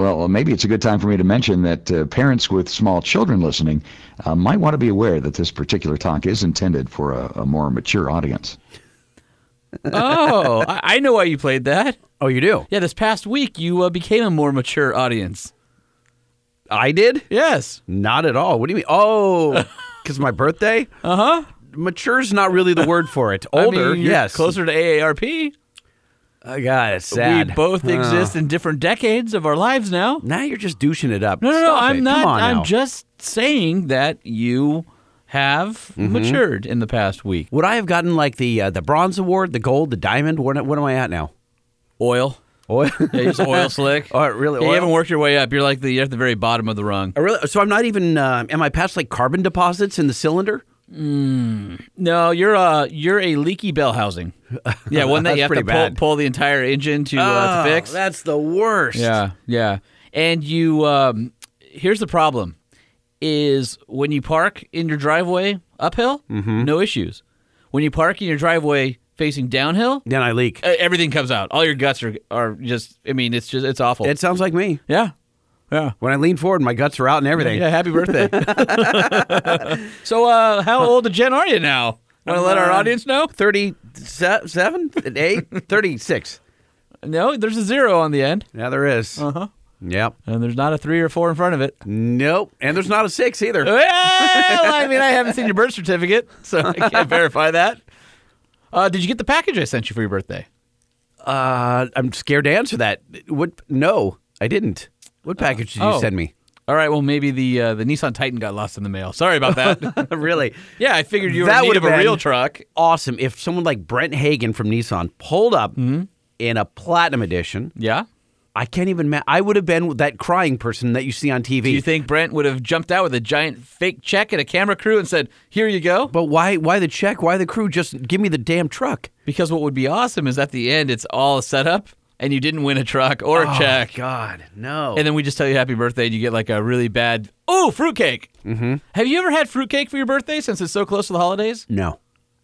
Well, well, maybe it's a good time for me to mention that uh, parents with small children listening uh, might want to be aware that this particular talk is intended for a, a more mature audience. Oh, I, I know why you played that. Oh, you do? Yeah, this past week you uh, became a more mature audience. I did? Yes. Not at all. What do you mean? Oh, because my birthday? Uh huh. Mature's not really the word for it. Older, I mean, yes. Closer to AARP. Oh, God, it's sad. We both exist in different decades of our lives now. Now you're just douching it up. No, no, no. Stop I'm it. not. I'm now. just saying that you have Mm-hmm. matured in the past week. Would I have gotten like the uh, the bronze award, the gold, the diamond? What, what am I at now? Oil. Oil. Yeah, just oil slick. Oh, really? Yeah, you haven't worked your way up. You're like the you're at the very bottom of the rung. Oh, really? So I'm not even. Uh, am I past like carbon deposits in the cylinder? No, you're uh you're a leaky bell housing. Yeah, one that you have to pull, pull the entire engine to uh, to fix. Oh, That's the worst. Yeah, yeah. And you um here's the problem is when you park in your driveway uphill, Mm-hmm. no issues. When you park in your driveway facing downhill, Then I leak. everything comes out. All your guts are are just I mean, it's just it's awful. It sounds like me. yeah. Yeah. When I lean forward, my guts are out and everything. Yeah, happy birthday. so uh how old a Jen are you now? Want to let our Uh, audience know? 37? 8? 36. No, there's a zero on the end. Yeah, there is. Uh-huh. Yep. And there's not a three or four in front of it. Nope. And there's not a 6 either. Well, I mean, I haven't seen your birth certificate, so I can't verify that. Uh, did you get the package I sent you for your birthday? Uh, I'm scared to answer that. What? No, I didn't. What package did you oh. send me? All right, well, maybe the uh, the Nissan Titan got lost in the mail. Sorry about that. really? yeah, I figured you were That in need of a real truck. Awesome. If someone like Brent Hagen from Nissan pulled up in a platinum edition, Yeah. I can't even. Ma- I would have been that crying person that you see on TV. Do you think Brent would have jumped out with a giant fake check and a camera crew and said, "Here you go"? but why? Why the check? Why the crew? Just give me the damn truck. Because what would be awesome is at the end, it's all set up, and you didn't win a truck or a check. Oh, check. God, no. And then we just tell you happy birthday, and you get like a really bad oh fruitcake. Mm-hmm. Have you ever had fruitcake for your birthday since it's so close to the holidays? no.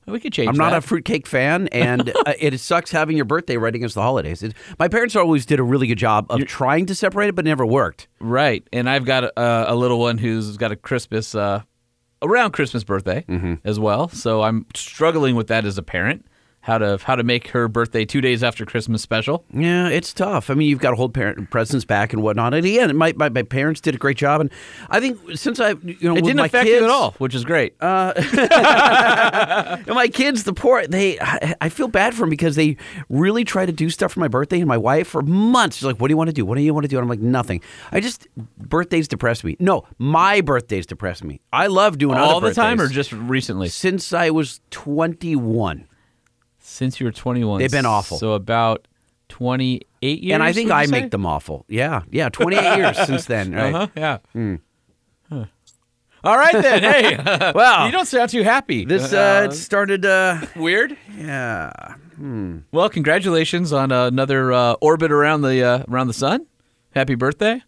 We could change. It. I'm not that. a fruitcake fan, and uh, it sucks having your birthday right against the holidays. It, my parents always did a really good job of trying to separate it, but it never worked. right. And I've got a, a little one who's got a Christmas uh, around Christmas birthday Mm-hmm. as well. So I'm struggling with that as a parent. How to how to make her birthday two days after Christmas special? Yeah, it's tough. I mean, you've got to hold parent presents back and whatnot. And again, my, my, my parents did a great job, and I think since I, you know, It didn't affect kids, you at all, which is great. Uh, and my kids, the poor, they, I, I feel bad for them because they really try to do stuff for my birthday. And my wife, for months, she's like, "What do you want to do? What do you want to do?" And I'm like, "Nothing. I just birthdays depress me. No, my birthdays depress me. I love doing all other the time, or just recently? since I was 21. Since you were 21, They've been awful. So about 28 years. and I think I say? make them awful. Yeah, yeah, 28 years since then. Right? Uh-huh, yeah. Hmm. Huh. All right then. Hey, Well, you don't sound too happy. this uh, it started. Uh, weird. yeah, Well, congratulations on uh, another uh, orbit around the uh, around the sun. Happy birthday.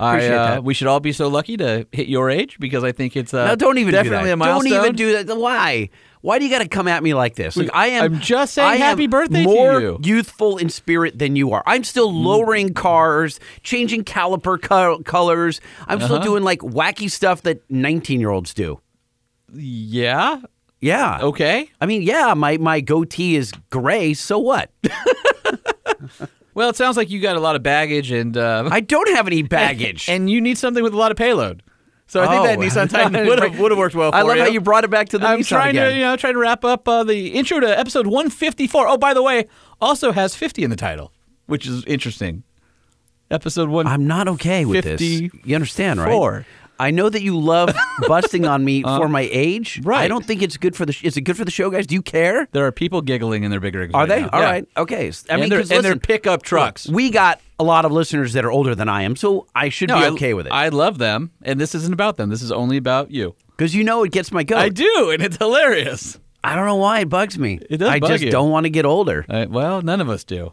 I, Appreciate uh, that. We should all be so lucky to hit your age because I think it's uh, no, don't even definitely do that. a milestone. Don't even do that. Why? Why do you got to come at me like this? Like I am. I'm just saying I happy birthday to more you. youthful in spirit than you are. I'm still lowering cars, changing caliper co- colors. I'm still Uh-huh. doing like wacky stuff that 19 year olds do. Yeah. Yeah. Okay. I mean, yeah, my my goatee is gray. So what? Well, it sounds like you got a lot of baggage and uh, I don't have any baggage. and you need something with a lot of payload. So I think that Oh. Nissan Titan would have would have worked well for I love you. how you brought it back to the Nissan. I'm Nissan trying again. to, you know, trying to wrap up uh, the intro to episode 154. Oh, by the way, also has 50 in the title, which is interesting. Episode one. I'm not okay with this. 54. You understand, right? I know that you love busting on me for my age. right. I don't think it's good for the. Sh- is it good for the show, guys? Do you care? there are people giggling in their big rigs. Are they? now. All Yeah. right. Okay. I and, mean, they're, 'cause and they're pickup trucks. we got a lot of listeners that are older than I am, so I should No, be I- okay with it. I love them, and this isn't about them. This is only about you. Because you know it gets my goat. I do, and it's hilarious. I don't know why it bugs me. It does I just you. don't want to get older. Uh, well, none of us do.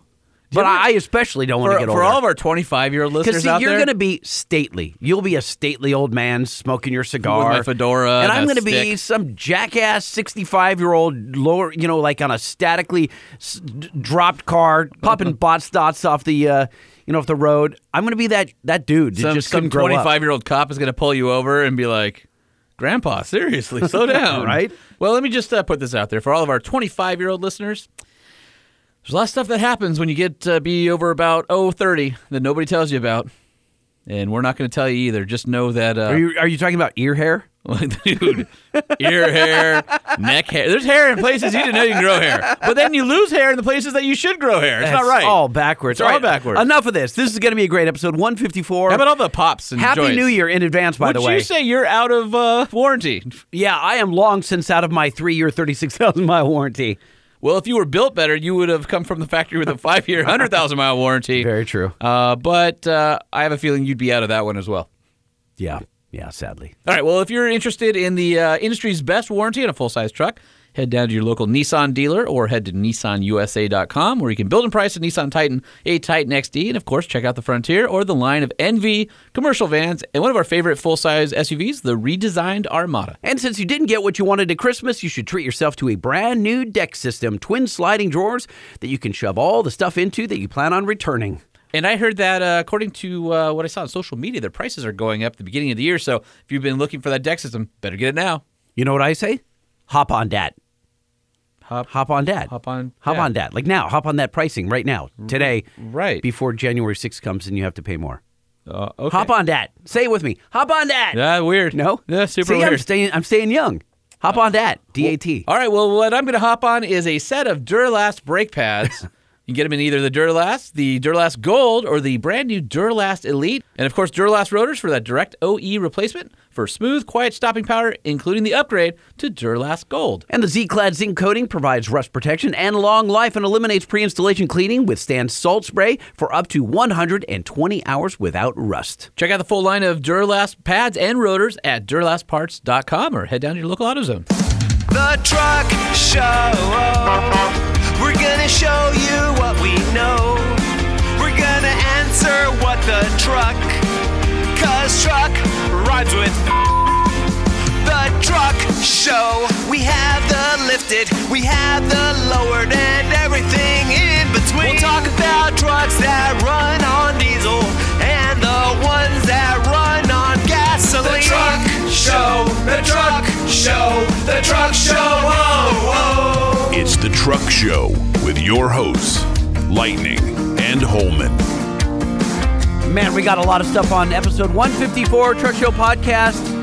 But I especially don't want to get for all of our 25 year old listeners Because see, out you're there, going to be stately. You'll be a stately old man smoking your cigar, with my fedora and I'm going to be some jackass 65 year old lower, you know, like on a statically s- dropped car, popping Botts dots off the, uh, you know, off the road. I'm going to be that that dude Some, just some couldn't grow up. 25 year old cop is going to pull you over and be like, Grandpa, seriously, slow down. Right? Well, let me just uh, put this out there for all of our 25 year old listeners. There's a lot of stuff that happens when you get to be over about oh 30 that nobody tells you about. And we're not going to tell you either. Just know that, uh, Are you are you talking about ear hair? dude, ear hair, neck hair. There's hair in places you didn't know you can grow hair. But then you lose hair in the places that you should grow hair. It's not right. All backwards. It's all right, backwards. Enough of this. This is going to be a great episode. 154. How about all the pops and Happy joints? New Year in advance, by Would the way. you say you're out of uh, warranty? yeah, I am long since out of my three year, 36,000 mile warranty. Well, if you were built better, you would have come from the factory with a five-year, hundred thousand mile warranty. Very true. Uh, but uh, I have a feeling you'd be out of that one as well. Yeah. Yeah, sadly. All right. Well, if you're interested in the uh, industry's best warranty on a full-size truck, head down to your local Nissan dealer or head to nissanusa.com where you can build and price a Nissan Titan, a Titan XD, and of course check out the Frontier or the line of NV commercial vans and one of our favorite full-size SUVs, the redesigned Armada. And since you didn't get what you wanted at Christmas, you should treat yourself to a brand new deck system, twin sliding drawers that you can shove all the stuff into that you plan on returning. And I heard that uh, according to uh, what I saw on social media, their prices are going up at the beginning of the year. So if you've been looking for that deck system, better get it now. You know what I say? Hop on dat. Hop, Hop on dat. Hop on Hop on dat. Like now, hop on that pricing right now, today, right. before January 6th comes and you have to pay more. Uh, okay. Hop on dat. Say it with me. Hop on dat. Yeah, weird. No? Yeah, super See, weird. I'm staying, I'm staying young. Hop on dat. D-A-T. All right. Well, what I'm going to hop on is a set of Duralast brake pads. You can get them in either the Duralast, the Duralast Gold, or the brand new Duralast Elite. And of course, Duralast rotors for that direct OE replacement for smooth, quiet stopping power, including the upgrade to Duralast Gold. And the Z-Clad zinc coating provides rust protection and long life and eliminates pre-installation cleaning, withstands salt spray for up to 120 hours without rust. Check out the full line of Duralast pads and rotors at duralastparts.com or head down to your local AutoZone. The Truck Show. We're gonna show you what we know. We're gonna answer what the truck. Cause truck rhymes with the truck show. We have the lifted, we have the lowered, and everything in between. We'll talk about trucks that run on diesel and the ones truck show, the truck show, the truck show. Oh, oh. It's the Truck Show with your hosts, Lightning and Holman. Man, we got a lot of stuff on episode 154 Truck Show Podcast.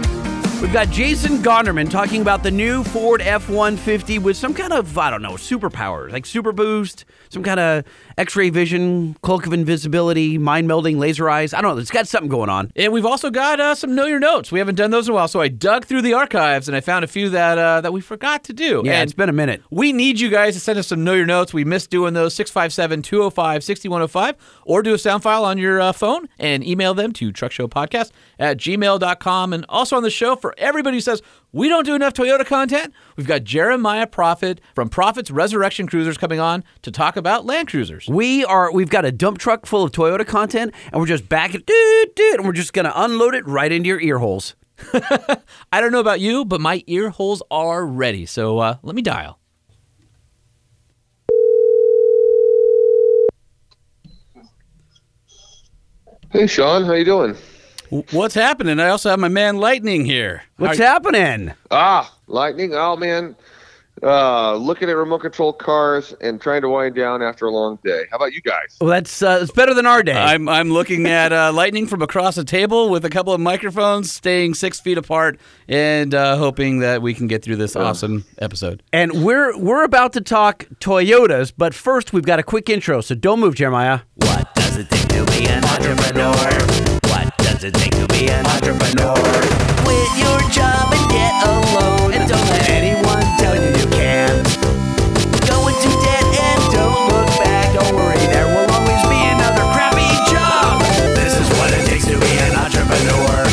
We've got Jason Gonderman talking about the new Ford F 150 with some kind of, I don't know, superpowers, like super boost, some kind of x ray vision, cloak of invisibility, mind melding, laser eyes. I don't know. It's got something going on. And we've also got uh, some Know Your Notes. We haven't done those in a while, so I dug through the archives and I found a few that uh, that we forgot to do. Yeah, and it's been a minute. We need you guys to send us some Know Your Notes. We missed doing those 657 205 6105 or do a sound file on your uh, phone and email them to truckshowpodcast at gmail.com. And also on the show, for everybody who says we don't do enough Toyota content, we've got Jeremiah Prophet from Prophet's Resurrection Cruisers coming on to talk about Land Cruisers. We are we've got a dump truck full of Toyota content and we're just back it doo, doo, and we're just gonna unload it right into your ear holes. I don't know about you, but my ear holes are ready. So uh, let me dial. Hey Sean, how you doing? What's happening? I also have my man Lightning here. What's How- happening? Ah, lightning. Oh man, uh, looking at remote control cars and trying to wind down after a long day. How about you guys? Well, that's uh, it's better than our day. I'm I'm looking at uh, Lightning from across the table with a couple of microphones, staying six feet apart, and uh, hoping that we can get through this awesome episode. And we're we're about to talk Toyotas, but first we've got a quick intro, so don't move, Jeremiah. What does it take to be an entrepreneur? Does it take to be an entrepreneur? Quit your job and get a loan. And don't let anyone tell you you can't. Go into debt and don't look back. Don't worry, there will always be another crappy job. This is what it takes to be an entrepreneur.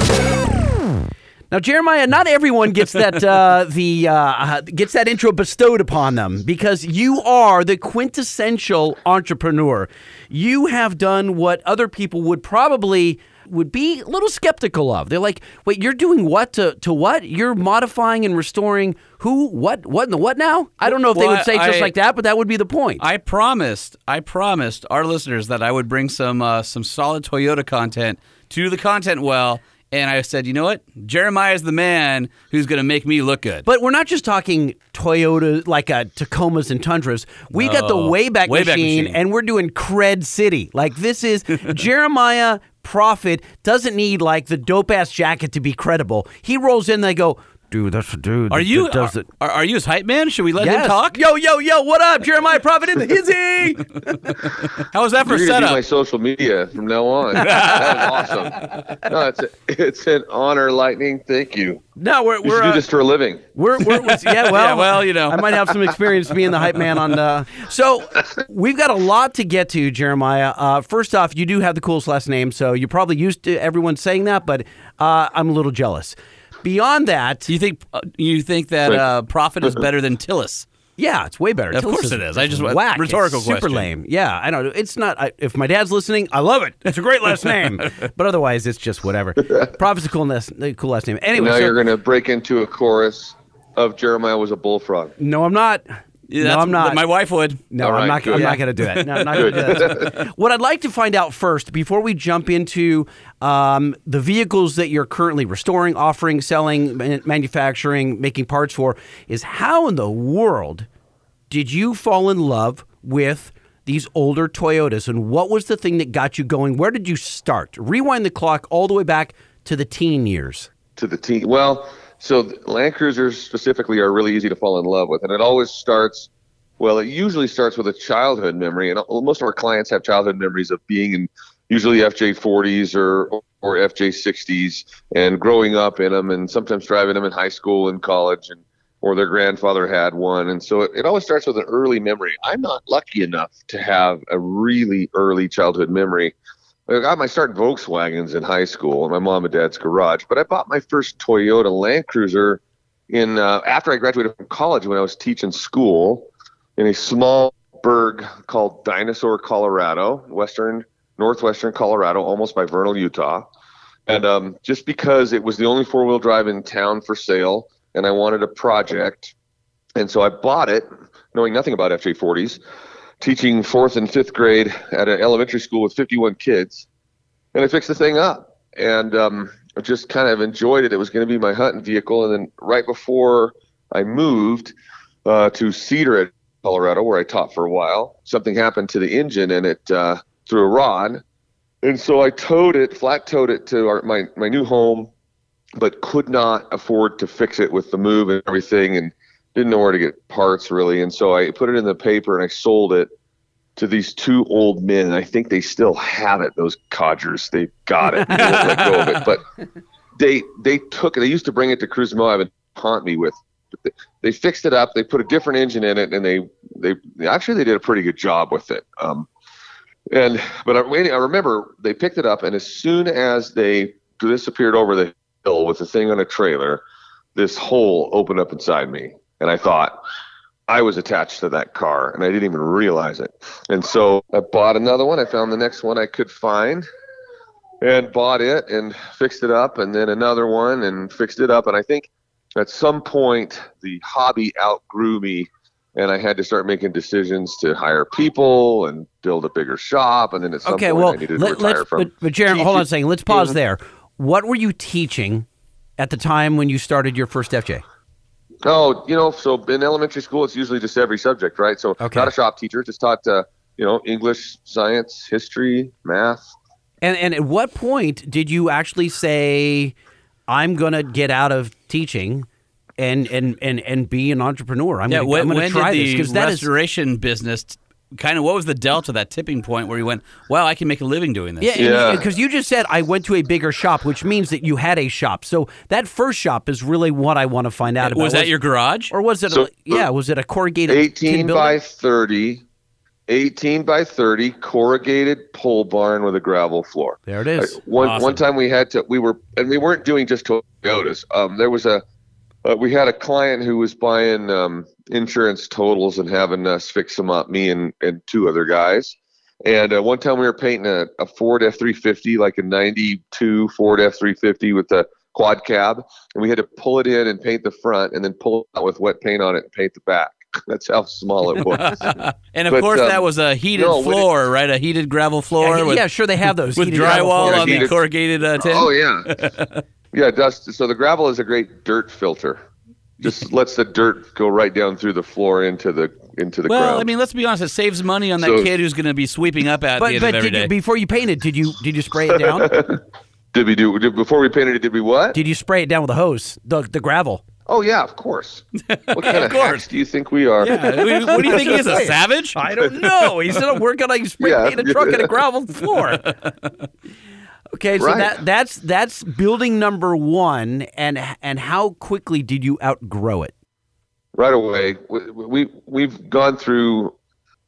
Now, Jeremiah, not everyone gets that uh, the uh, uh, gets that intro bestowed upon them because you are the quintessential entrepreneur. You have done what other people would probably would be a little skeptical of. They're like, "Wait, you're doing what to to what? You're modifying and restoring who? What? What in the what now?" I don't know if they would say it just I- like that, but that would be the point. I promised, I promised our listeners that I would bring some uh, some solid Toyota content to the content well, and I said, you know what, Jeremiah is the man who's going to make me look good. But we're not just talking Toyota like uh, Tacomas and Tundras. We got the Wayback, Wayback machine, machine. and we're doing Cred City. Like this is Jeremiah Prophet doesn't need like the dope ass jacket to be credible. He rolls in, they go, dude, that's a dude. are that- you that does are, it. are, are you his hype man? Should we let Yes. him talk? Yo, yo, yo, what up? Jeremiah Prophet in the hizzy. How was that for You're a gonna be setup? my social media from now on. that is awesome. No, it's a, it's an honor, Lightning. Thank you. no, we're we're should do uh, this for a living. We're, we're, we're- yeah, well, Yeah, well, you know. I might have some experience being the hype man on. Uh, so we've got a lot to get to, Jeremiah. Uh, first off, you do have the coolest last name, so you're probably used to everyone saying that, but uh, I'm a little jealous. Beyond that, you think uh, you think that Right. uh, Prophet is better than Tillis? yeah, it's way better. Of Tillis course it is. I just- whack. rhetorical It's super question. lame. Yeah, I don't know. It's not. I, if my dad's listening, I love it. It's a great last name, but otherwise, it's just whatever. Prophet's a cool last, cool last name. Anyway, now so- you're gonna break into a chorus of Jeremiah was a bullfrog. no, I'm not. Yeah, no, I'm not. My wife would. No, All I'm right, not. good. I'm not going to do it. No, I'm not going to do that. what I'd like to find out first, before we jump into um, the vehicles that you're currently restoring, offering, selling, manufacturing, making parts for, is how in the world did you fall in love with these older Toyotas, and what was the thing that got you going? Where did you start? Rewind the clock all the way back to the teen years. to the team. Well, so Land Cruisers specifically are really easy to fall in love with, and it always starts. Well, it usually starts with a childhood memory, and uh, most of our clients have childhood memories of being in usually FJ40s or or FJ60s and growing up in them, and sometimes driving them in high school and college, and or their grandfather had one, and so it, it always starts with an early memory. I'm not lucky enough to have a really early childhood memory. I got my start in Volkswagens in high school in my mom and dad's garage, but I bought my first Toyota Land Cruiser in uh, after I graduated from college when I was teaching school in a small burg called Dinosaur, Colorado, western northwestern Colorado, almost by Vernal, Utah. And um, just because it was the only four wheel drive in town for sale, and I wanted a project, and so I bought it, knowing nothing about FJ40s teaching fourth and fifth grade at an elementary school with 51 kids, and I fixed the thing up. And um, just kind of enjoyed it. It was going to be my hunting vehicle, and then right before I moved uh, to Cedaredge, Colorado, where I taught for a while, something happened to the engine and it uh, threw a rod, and so I towed it, flat towed it to our, my my new home, but could not afford to fix it with the move and everything, and didn't know where to get parts really, and so I put it in the paper and I sold it to these two old men. I think they still have it. Those codgers, they got it. They let go of it. But they they took it. They used to bring it to Cruise Moab and haunt me with. They, they fixed it up. They put a different engine in it, and they they actually they did a pretty good job with it. Um, and but I, I remember they picked it up, and as soon as they disappeared over the hill with the thing on a trailer, this hole opened up inside me, and I thought I was attached to that car, and I didn't even realize it. And so I bought another one. I found the next one I could find, and bought it and fixed it up, and then another one and fixed it up. And I think at some point the hobby outgrew me, and I had to start making decisions to hire people and build a bigger shop. And then at some Okay, point well, I needed to let, retire let's. from. But, but Jaron, hold on a second. Let's pause there. What were you teaching at the time when you started your first FJ? Oh, you know, so in elementary school, it's usually just every subject, right? So Okay. not a shop teacher, just taught, uh, you know, English, science, history, math. And and at what point did you actually say, "I'm going to get out of teaching"? And, and, and, and be an entrepreneur. I'm Yeah, gonna, when, I'm gonna when try did this the because that is restoration business kind of what was the delta, that tipping point where you went, "Wow, I can make a living doing this"? Yeah, Yeah. because you just said I went to a bigger shop, which means that you had a shop. So that first shop is really what I want to find out about. was that your garage? or was it? So- a, yeah, was it a corrugated tin 18 building? by 30, 18 by 30 corrugated pole barn with a gravel floor. There it is Uh, is. One Awesome. one time we had to we were and we weren't doing just Toyotas. Um, there was a uh, we had a client who was buying um, insurance totals and having us fix them up, me and, and two other guys. And uh, one time we were painting a, a Ford F350, like a 92 Ford F350 with the quad cab. And we had to pull it in and paint the front and then pull it out with wet paint on it and paint the back. That's how small it was. and of But, course, um, that was a heated no, when it- floor, right? A heated gravel floor yeah, with, yeah, sure they have those with heated drywall floors. Yeah, on the corrugated uh, tin. oh, yeah. yeah, dust. So the gravel is a great dirt filter. Just lets the dirt go right down through the floor into the into the well, ground. I mean, let's be honest. It saves money on that So- kid who's going to be sweeping up at the But end but of every did you, before you painted, did you did you spray it down? did we do did, before we painted it? Did we what? did you spray it down with a hose? The the gravel. oh yeah, of course. What kind of, course. do you think we are? Yeah, what what do you think he is, a savage? I don't know. He said I'm working on a spray Yeah. paint a truck and a gravel floor. Okay, so Right. that that's that's building number one, and and how quickly did you outgrow it? right away. We, we we've gone through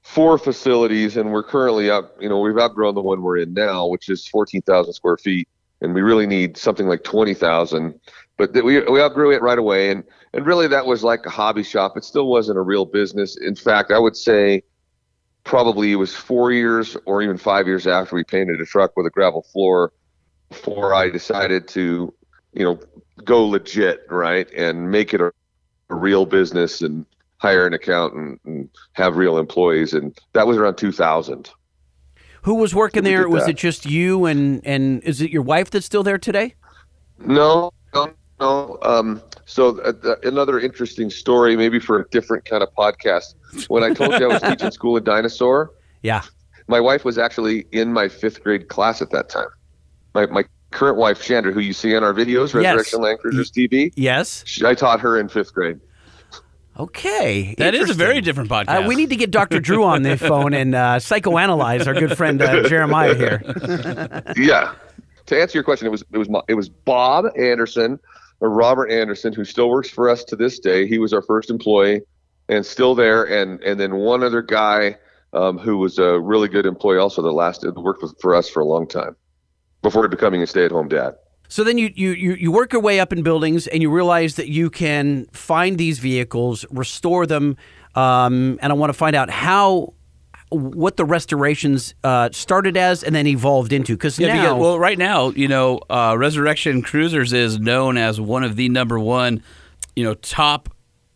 four facilities, and we're currently out. You know, we've outgrown the one we're in now, which is fourteen thousand square feet, and we really need something like twenty thousand. But we we outgrew it right away, and and really that was like a hobby shop. It still wasn't a real business. In fact, I would say probably it was four years or even five years after we painted a truck with a gravel floor before I decided to, you know, go legit, right, and make it a, a real business and hire an accountant and have real employees. And that was around 2000. Who was working We there? Was that. it just you and and is it your wife that's still there today? No, no, no. Um, so uh, uh, another interesting story, maybe for a different kind of podcast. When I told you I was teaching school at Dinosaur, Yeah. my wife was actually in my fifth grade class at that time. My, my current wife, Chandra, who you see in our videos, Yes. Resurrection Land Cruisers TV, Yes. she, I taught her in fifth grade. Okay. That is a very different podcast. Uh, we need to get Dr. Drew on the phone and uh, psychoanalyze our good friend uh, Jeremiah here. yeah. To answer your question, it was it was it was Bob Anderson or Robert Anderson who still works for us to this day. He was our first employee and still there, and and then one other guy um, who was a really good employee also that lasted worked with, for us for a long time before becoming a stay-at-home dad. So then you, you, you, you work your way up in buildings and you realize that you can find these vehicles, restore them, um, and I want to find out how what the restorations uh, started as and then evolved into. Because Yeah, now, because, well, right now, you know, uh, Resurrection Cruisers is known as one of the number one, you know, top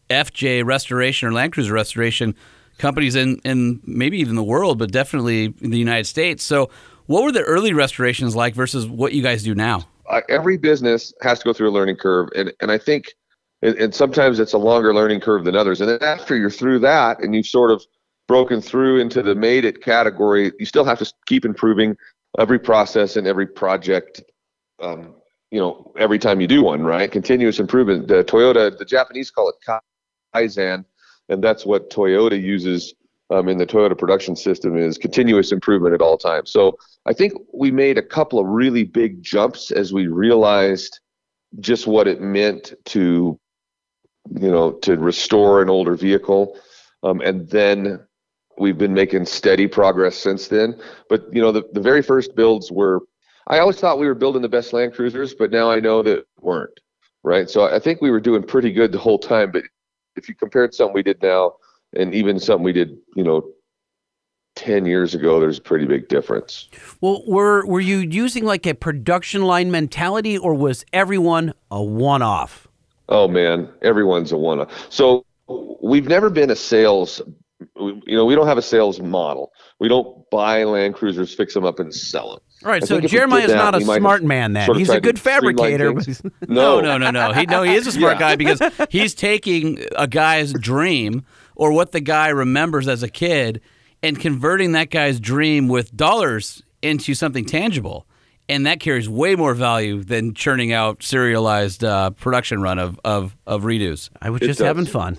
FJ restoration or Land Cruiser restoration companies in, in maybe even the world, but definitely in the United States. So, what were the early restorations like versus what you guys do now? uh, every business has to go through a learning curve, and and I think, and, and sometimes it's a longer learning curve than others. And then after you're through that, and you've sort of broken through into the made it category, you still have to keep improving every process and every project. Um, you know, every time you do one, right? Continuous improvement. The Toyota, the Japanese call it kaizen, and that's what Toyota uses um, in the Toyota production system is continuous improvement at all times. So I think we made a couple of really big jumps as we realized just what it meant to, you know, to restore an older vehicle, um, and then we've been making steady progress since then. But you know, the, the very first builds were, I always thought we were building the best Land Cruisers, but now I know that we weren't. Right. So I think we were doing pretty good the whole time. But if you compared something we did now and even something we did, you know, 10 years ago, there's a pretty big difference. well, were were you using like a production line mentality, or was everyone a one off? Oh man, everyone's a one. Off. So we've never been a sales. You know, we don't have a sales model. We don't buy Land Cruisers, fix them up, and sell them. All right, I so Jeremiah if we Jeremiah's did that, not a we might have smart man. Then sort he's a good fabricator. but- No, no, no, no. He no, he is a smart Yeah. guy because he's taking a guy's dream or what the guy remembers as a kid and converting that guy's dream with dollars into something tangible. And that carries way more value than churning out serialized uh, production run of, of, of redos. I was It just does. having fun.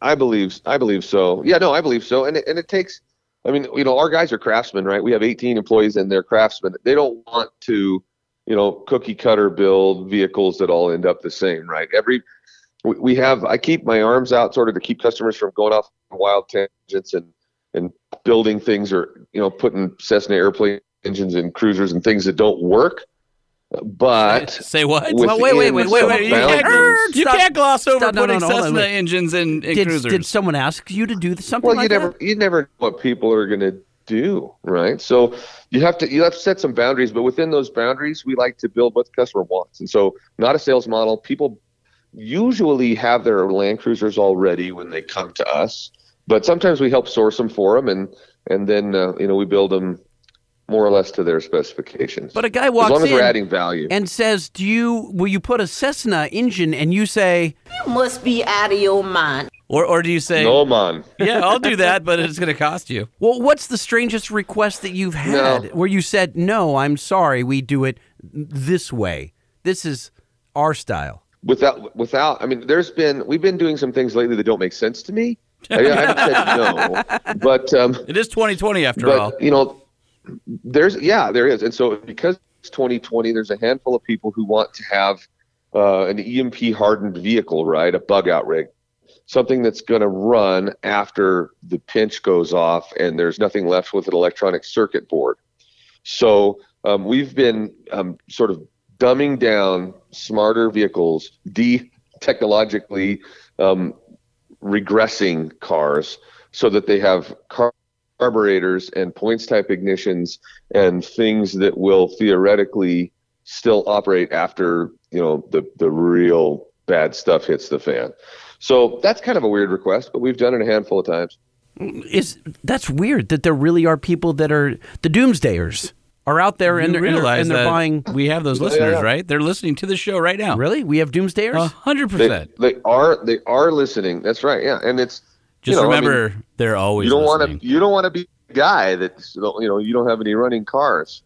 I, believe I believe so. Yeah, no, I believe so. And it, and it takes. I mean, you know, our guys are craftsmen, right? We have 18 employees and they're craftsmen. They don't want to, you know, cookie cutter build vehicles that all end up the same, right? Every we- we have. I keep my arms out sort of to keep customers from going off wild tangents and and building things or you know putting Cessna airplane engines in cruisers and things that don't work. But Say what? Well, wait, wait, wait, wait, some wait. You can't, you Stop. can't gloss over Stop. No, no, putting no, on, Cessna wait. engines in, in Did, cruisers. did someone ask you to do something well, like you never that? you never know what people are going to do, right? So you have to you have to set some boundaries, but within those boundaries, we like to build what the customer wants. And so, not a sales model. People usually have their Land Cruisers already when they come to us, but sometimes we help source them for them, and and then uh, you know we build them more or less to their specifications. But a guy walks as long as in we're adding value. and says, "Do you will you put a Cessna engine?" And you say, You must be out of your mind. Or or do you say, no man. yeah, I'll do that, but it's going to cost you? "Well, what's the strangest request that you've had No. where you said, "No, I'm sorry, we do it this way. This is our style." without without i mean there's been we've been doing some things lately that don't make sense to me i, I haven't said no but um It is 2020 after but all. you know there's yeah there is. And so because it's 2020 there's a handful of people who want to have uh, an emp hardened vehicle right? A bug out rig. Something that's going to run after the pinch goes off and there's nothing left with an electronic circuit board. So um, we've been um, sort of dumbing down smarter vehicles, de technologically um, regressing cars, so that they have car- carburetors and points type ignitions and things that will theoretically still operate after you know the the real bad stuff hits the fan. So that's kind of a weird request, but we've done it a handful of times. Is that's weird that there really are people that are the doomsdayers are out there and you they're, and they're, realize and they're buying. we have those listeners, yeah. right? They're listening to the show right now. Really, we have doomsdayers. A hundred They, percent. they are they are listening. That's right. Yeah, and it's Just you know, I mean, remember, they're always you don't want to you don't want to be a guy that's you know you don't have any running cars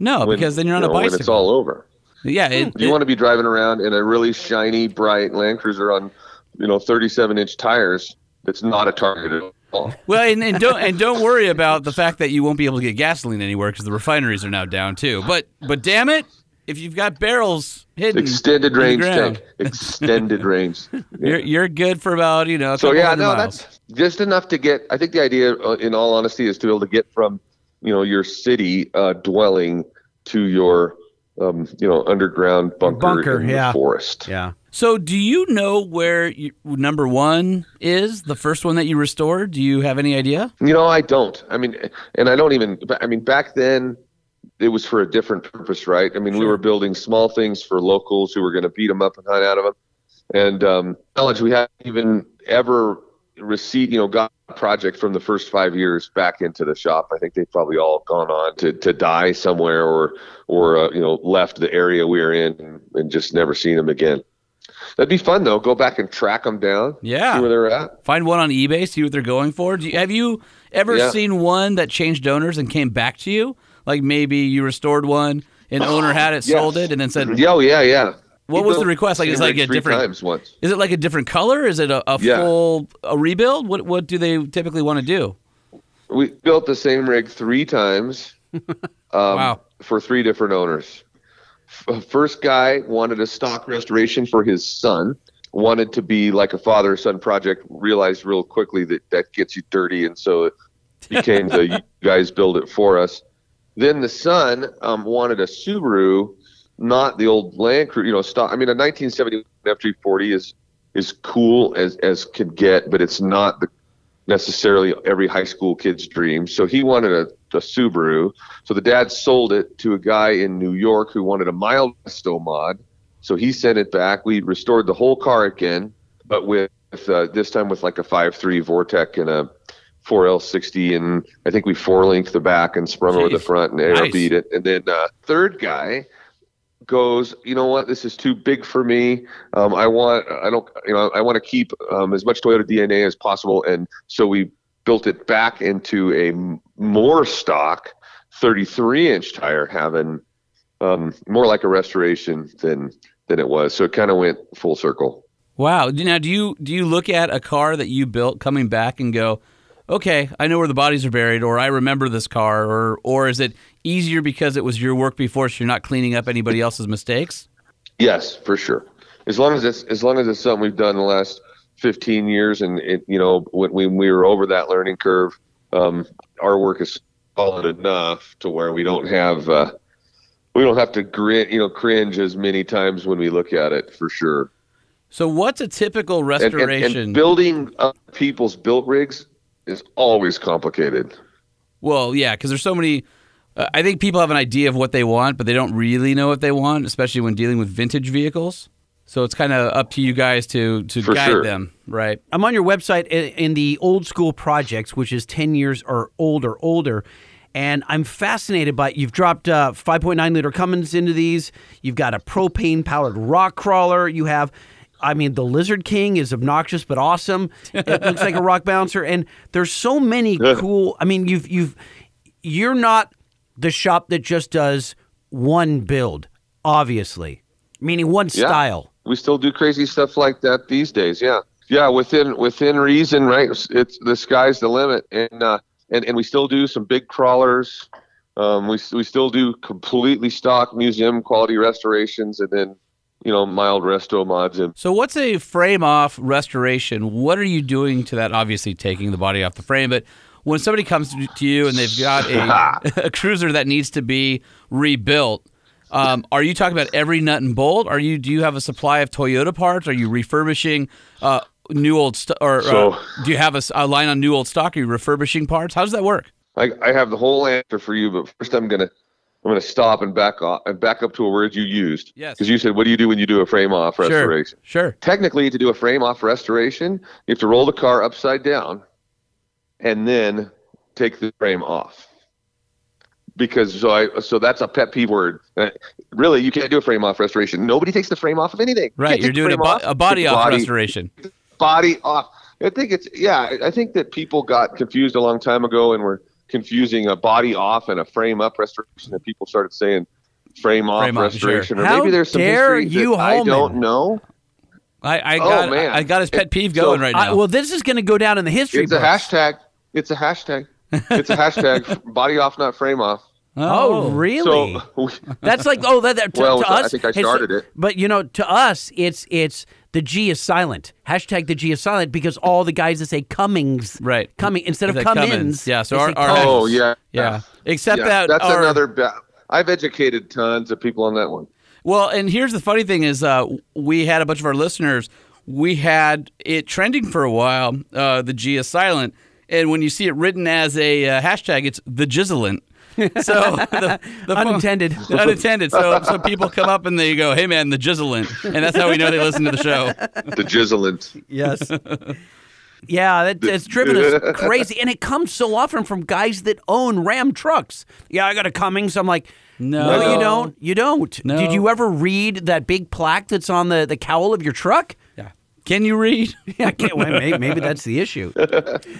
no, when, because then you're on you a know, when bicycle. it's all over yeah, it, you it- want to be driving around in a really shiny bright land cruiser on you know 37 inch tires that's not a target at all well, and, and don't and don't worry about the fact that you won't be able to get gasoline anywhere because the refineries are now down too. But but damn it, if you've got barrels hidden, extended range ground, tank extended range you're you're good for about you know a so yeah no miles. that's just enough to get i think the idea uh, in all honesty is to be able to get from you know your city uh, dwelling to your um, you know underground bunker, Bunker, in the yeah. forest yeah. So, do you know where you, number one is? The first one that you restored? Do you have any idea? You know, I don't. I mean, and I don't even. I mean, back then, it was for a different purpose, right? I mean, we were building small things for locals who were going to beat them up and hunt out of them. And um, knowledge we haven't even ever received, you know, got a project from the first five years back into the shop. I think they've probably all gone on to, to die somewhere or or uh, you know left the area we were in and, and just never seen them again. That'd be fun though. Go back and track them down. Yeah. See where they're at. Find one on eBay, see what they're going for. You, have you ever Yeah. seen one that changed owners and came back to you? Like maybe you restored one, an owner had it, Yes. sold it, and then said, oh, yeah, yeah. What He was the request? Like, it's like a different- times once. "Is it like a different color? Is it a, a Yeah. full a rebuild? What what do they typically want to do?" We built the same rig three times. Um, Wow. For three different owners. First guy wanted a stock restoration for his son. Wanted to be like a father son project. Realized real quickly that that gets you dirty, and so it became the you guys build it for us. Then the son um, wanted a Subaru, not the old Land Cruiser. You know, stock. I mean, a 1970 FJ40 is is cool as as could get, but it's not the necessarily every high school kid's dream. So he wanted a, a Subaru. So the dad sold it to a guy in New York who wanted a mild mod. So he sent it back. We restored the whole car again, but with uh, this time with like a 5.3 Vortec and a 4L60, and I think we four linked the back and sprung over the front and air Nice. beat it. And then uh, third guy goes, you know what, this is too big for me. Um, I want, I don't, you know, I want to keep um, as much Toyota DNA as possible, and so we built it back into a more stock 33 inch tire, having um, more like a restoration than than it was. So it kind of went full circle. Wow. Now, do you do you look at a car that you built coming back and go, okay, I know where the bodies are buried, or I remember this car, or or is it easier because it was your work before, so you're not cleaning up anybody else's mistakes? Yes, for sure. As long as it's as long as it's something we've done in the last 15 years, and it, you know when, when we were over that learning curve, um, our work is solid enough to where we don't have uh, we don't have to grin, you know, cringe as many times when we look at it for sure. So, what's a typical And, and, restoration? and building up people's built rigs is always complicated. Well, yeah, because there's so many. Uh, I think people have an idea of what they want, but they don't really know what they want, especially when dealing with vintage vehicles. So it's kind of up to you guys to to For guide sure. them, right? I'm on your website in the old school projects, which is 10 years or older, older. And I'm fascinated by you've dropped uh, 5.9 liter Cummins into these. You've got a propane powered rock crawler. You have, I mean, the Lizard King is obnoxious but awesome. It looks like a rock bouncer. And there's so many cool. I mean, you've you've you're not the shop that just does one build, obviously, meaning one Yeah. style. we still do crazy stuff like that these days. Yeah, yeah, within within reason, right? It's, the sky's the limit, and uh, and and we still do some big crawlers. Um, we we still do completely stock museum quality restorations, and then you know mild resto mods. And So what's a frame off restoration? What are you doing to that? Obviously, taking the body off the frame, but when somebody comes to- to you and they've got a, a cruiser that needs to be rebuilt. Um, are you talking about every nut and bolt? Are you do you have a supply of Toyota parts? Are you refurbishing uh, new old st- or So- uh, do you have a line on new old stock? Are you refurbishing parts? How does that work? I, I have the whole answer for you, but first I'm gonna I'm gonna stop and back off and back up to a word you used. Yes. Because you said, what do you do when you do a frame off restoration? Sure, sure. technically to do a frame off restoration you have to roll the car upside down and then take the frame off because so I so that's a pet peeve word. Uh, Really, you can't do a frame off restoration. Nobody takes the frame off of anything. Right, can't you're doing a, bo- off, a body off body, restoration. Body off. I think it's yeah. I think that people got confused a long time ago and were confusing a body off and a frame up restoration, and people started saying frame off Frame off, sure. restoration. Or How maybe there's some dare history you, that I don't know. I, I Oh, got man. I got his pet peeve So, going right I, now. well, this is going to go down in the history It's a hashtag. It's a hashtag. It's a hashtag. Body off, not frame off. Oh, oh really? So That's like oh that, that to, Well, to I us. think I it's- started it. But you know, to us, it's it's the G is silent. Hashtag the G is silent because all the guys that say Cummings, Right. Coming instead of Is that Cummins. Cummins? Yeah, so our- our- oh yeah, yeah. Except Yeah, that that's our- another. Ba- I've educated tons of people on that one. Well, and here's the funny thing is uh, we had a bunch of our listeners. We had it trending for a while. Uh, the G is silent, and when you see it written as a uh, hashtag, it's the Gizzlant. So the, the Unintended. unintended. So so people come up and they go, "Hey man, the Gizzlant," and that's how we know they listen to the show. The Gizzlant. Yes. Yeah, that, that's driven us crazy, and it comes so often from guys that own Ram trucks. Yeah, I got a Cummings. I'm like, No. no, you don't. You don't. No. Did you ever read that big plaque that's on the, the cowl of your truck? Yeah. Can you read? Yeah, I can't. Well, maybe, maybe that's the issue.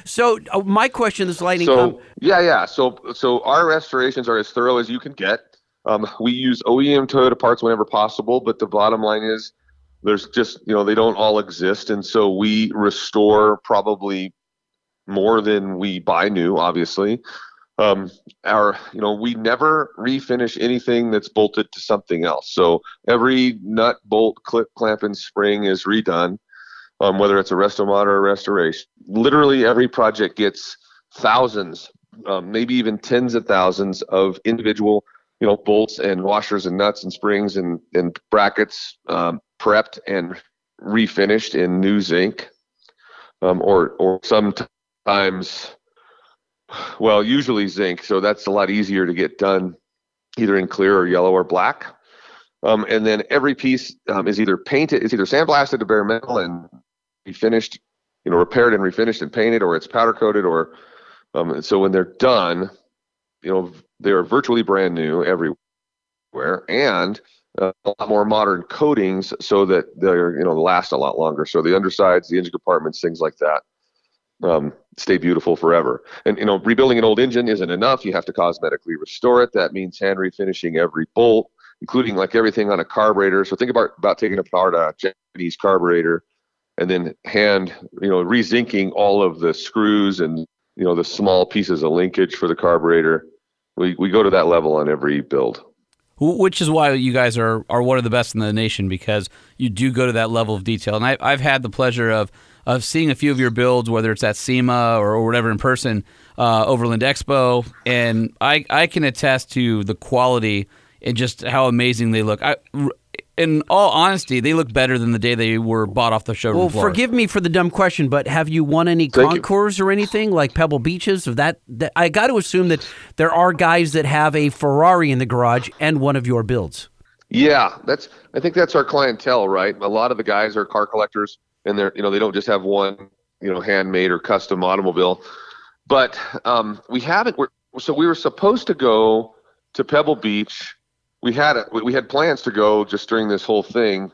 So, uh, my question is, lightning. So yeah, yeah. So so our restorations are as thorough as you can get. Um, we use OEM Toyota parts whenever possible, but the bottom line is there's just you know they don't all exist, and so we restore probably more than we buy new. Obviously, um, our you know we never refinish anything that's bolted to something else. So every nut, bolt, clip, clamp, and spring is redone. Um, whether it's a restomod or a restoration, literally every project gets thousands, um, maybe even tens of thousands of individual, you know, bolts and washers and nuts and springs and, and brackets um, prepped and refinished in new zinc, um, or or sometimes, well, usually zinc. So that's a lot easier to get done, either in clear or yellow or black. Um, and then every piece um, is either painted, it's either sandblasted to bare metal and refinished, you know, repaired and refinished and painted, or it's powder coated, or um, so when they're done, you know, they're virtually brand new everywhere, and uh, a lot more modern coatings so that they're you know last a lot longer. So the undersides, the engine compartments, things like that, um, stay beautiful forever. And you know, rebuilding an old engine isn't enough. You have to cosmetically restore it. That means hand refinishing every bolt, including like everything on a carburetor. So think about about taking apart a Japanese carburetor and then hand you know rezinking all of the screws and you know the small pieces of linkage for the carburetor. We we go to that level on every build. Which is why you guys are, are one of the best in the nation because you do go to that level of detail. And I, I've had the pleasure of of seeing a few of your builds, whether it's at SEMA or, or whatever in person, uh, Overland Expo, and I I can attest to the quality and just how amazing they look. I, in all honesty, they look better than the day they were bought off the showroom Well, floor. forgive me for the dumb question, but have you won any Thank you. concours or anything like Pebble Beaches? Of that, that I got to assume that there are guys that have a Ferrari in the garage and one of your builds. Yeah, that's. I think that's our clientele, right? A lot of the guys are car collectors, and they're you know they don't just have one you know handmade or custom automobile, but um, we haven't. We're, so we were supposed to go to Pebble Beach. We had a, we had plans to go just during this whole thing,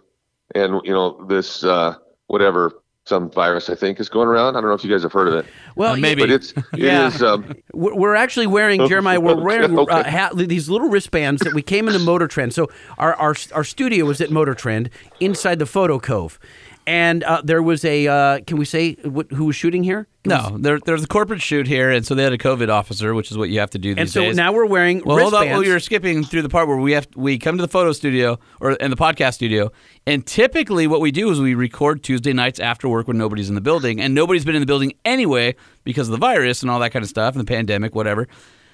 and you know this uh, whatever some virus I think is going around. I don't know if you guys have heard of it, Well, Uh, maybe. but it's it Yeah. is, um, We're we're actually wearing Jeremiah. We're wearing Okay. uh, ha- these little wristbands that we came into Motor Trend. So our our our studio was at Motor Trend inside the photo cove, and uh, there was a. Uh, can we say what, who was shooting here? no, there, there's a corporate shoot here, and so they had a COVID officer, which is what you have to do these And so days. now we're wearing Well, hold on. Well, you're skipping through the part where we have we come to the photo studio or and the podcast studio, and typically what we do is we record Tuesday nights after work when nobody's in the building, and nobody's been in the building anyway because of the virus and all that kind of stuff and the pandemic, whatever.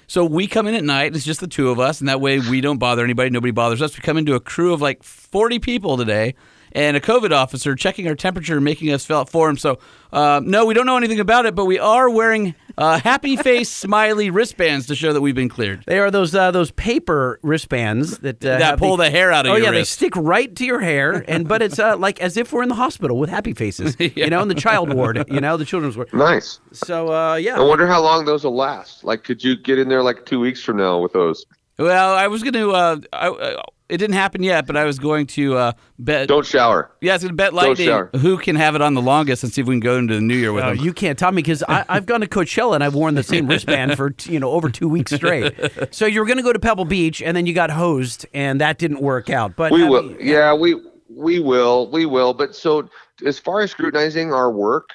So we come in at night. It's just the two of us, and that way we don't bother anybody. Nobody bothers us. We come into a crew of like 40 people today, and a COVID officer checking our temperature, and making us fill out forms. So uh, no, we don't know anything about it, but we are wearing uh, happy face, smiley wristbands to show that we've been cleared. They are those uh, those paper wristbands that uh, That pull the hair out of you. oh your yeah, they stick right to your hair, and but it's uh, like as if we're in the hospital with happy faces, you know, in the child ward, you know, the children's ward. nice. So uh, yeah, I wonder how long those will last. Like, could you get in there like two weeks from now with those? Well, I was going to. Uh, I, uh, it didn't happen yet, but I was going to uh, bet. Don't shower. yeah, I was going to bet Lightning shower. who can have it on the longest and see if we can go into the new year with Uh, him. you can't tell me because I've gone to Coachella and I've worn the same wristband for you know over two weeks straight. So you were going to go to Pebble Beach and then you got hosed and that didn't work out. But We I will. mean, Yeah, we we will. We will. But so as far as scrutinizing our work,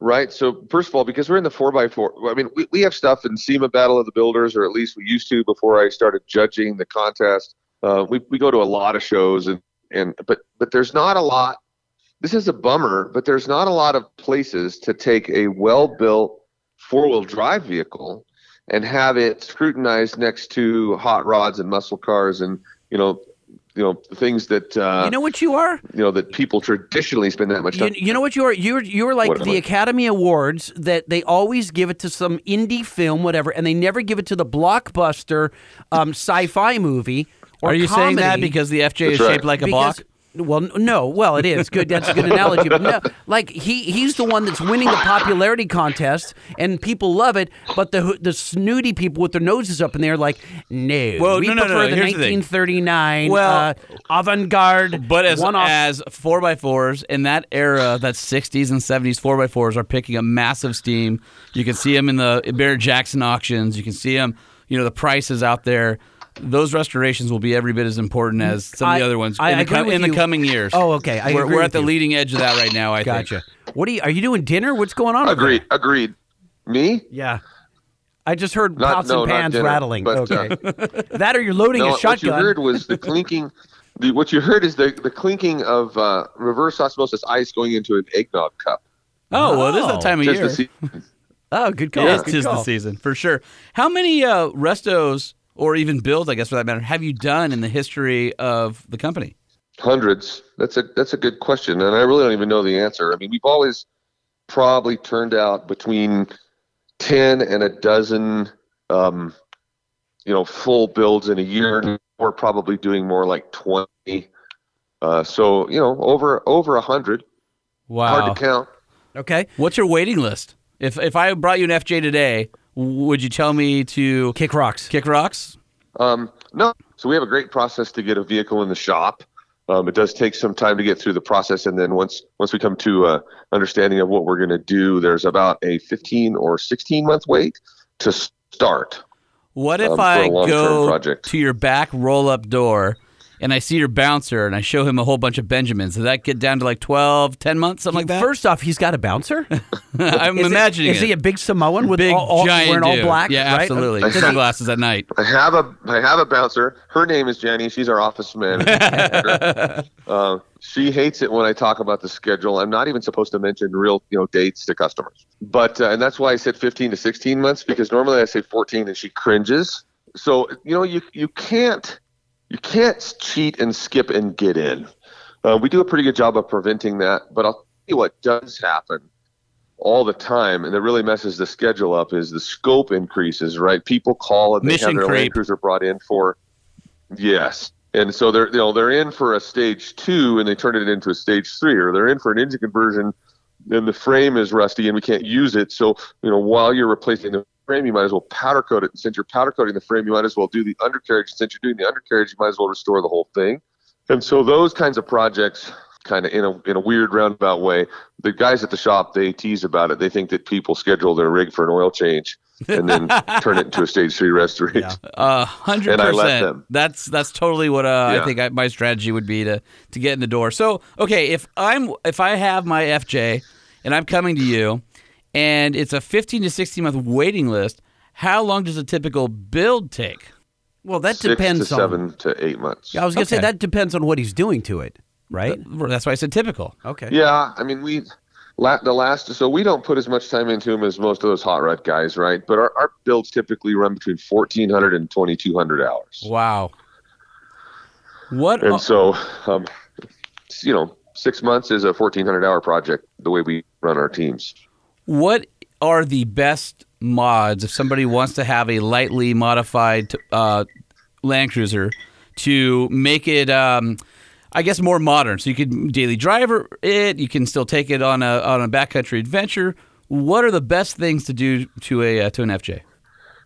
right? So first of all, because we're in the four by four, I mean, we, we have stuff in SEMA Battle of the Builders, or at least we used to before I started judging the contest. Uh, we we go to a lot of shows, and and but but there's not a lot. This is a bummer, but there's not a lot of places to take a well built four wheel drive vehicle and have it scrutinized next to hot rods and muscle cars and you know you know things that uh, you know what you are? you know that people traditionally spend that much time. you know what you are? You're you're like What the Academy Awards that they always give it to some indie film, whatever, and they never give it to the blockbuster um, sci-fi movie. Or Are you saying that because the FJ is right. shaped like a Because- block? Well, no. Well, it is good. That's a good analogy. But no, like he he's the one that's winning the popularity contest, and people love it. But the the snooty people with their noses up in there, like, no, Well, we no, no, no, prefer no, the here's the 1939 Well- uh, avant-garde. But as one-off. as four x fours in that era, that '60s and '70s, four x fours are picking up massive steam. You can see them in the Barrett Jackson auctions. You can see them. You know the prices out there. Those restorations will be every bit as important as some of the other ones I in, the, agree with in the coming years. Oh, okay. I we're we're at the you. leading edge of that right now. I gotcha. think. What are you? Are you doing dinner? What's going on? over there? Agreed. Agreed. Me? Yeah. I just heard Not- pots no, and pans dinner, rattling. but, uh, okay. that or you're loading No. a What you shotgun. heard was the clinking. The, what you heard is the the clinking of uh, reverse osmosis ice going into an eggnog cup. Oh well, this is the time of Tis year. the oh, good call. It is Good tis the season for sure. How many uh, restos or even builds, I guess for that matter, have you done in the history of the company? Hundreds. That's a that's a good question, and I really don't even know the answer. I mean, we've always probably turned out between ten and a dozen, um, you know, full builds in a year. We're probably doing more like twenty. Uh, so you know, over over a hundred. Wow. Hard to count. Okay. What's your waiting list? If if I brought you an FJ today, would you tell me to Kick rocks. kick rocks? Um, no. So we have a great process to get a vehicle in the shop. Um, it does take some time to get through the process, and then once once we come to uh, understanding of what we're going to do, there's about a 15 or 16 month wait to start. What if Um, for a I long-term go project. to your back roll up door and I see your bouncer and I show him a whole bunch of Benjamins? Does that get down to like 12, 10 months, something like that? First off, he's got a bouncer. I'm Is imagining Is it. he a big Samoan with big all, all, giant wearing all dude. black? Yeah, right? absolutely. Does Sunglasses at night. I have a I have a bouncer. Her name is Jenny. She's our office manager. uh, she hates it when I talk about the schedule. I'm not even supposed to mention real you know dates to customers. But uh, and that's why I said 15 to 16 months because normally I say 14 and she cringes. So you know you you can't you can't cheat and skip and get in. Uh, we do a pretty good job of preventing that, but I'll tell you what does happen all the time, and that really messes the schedule up is the scope increases. Right? People call and they Mission have their creep. Land Cruiser brought in for yes, and so they're you know they're in for a stage two and they turn it into a stage three, or they're in for an engine conversion, and the frame is rusty and we can't use it. So you know while you're replacing the frame, you might as well powder coat it. And since you're powder coating the frame, you might as well do the undercarriage. Since you're doing the undercarriage, you might as well restore the whole thing. And so those kinds of projects, kind of in a in a weird roundabout way, the guys at the shop they tease about it. They think that people schedule their rig for an oil change and then turn it into a stage three restoration. A hundred And I let percent. them. That's that's totally what uh, I think I, my strategy would be to to get in the door. So okay, if I'm if I have my FJ and I'm coming to you, and it's a 15 to 16 month waiting list, how long does a typical build take? Well, that Six depends to on. seven to eight months. I was going to say that depends on what he's doing to it, right? That's why I said typical. okay. Yeah, I mean we la- the last so we don't put as much time into them as most of those hot rod guys, right? But our, our builds typically run between 1400 and 2200 hours. Wow. What? And so um, you know, 6 months is a 1400 hour project the way we run our teams. What are the best mods if somebody wants to have a lightly modified uh, Land Cruiser to make it, um, I guess, more modern? So you could daily driver it. You can still take it on a on a backcountry adventure. What are the best things to do to a uh, to an FJ?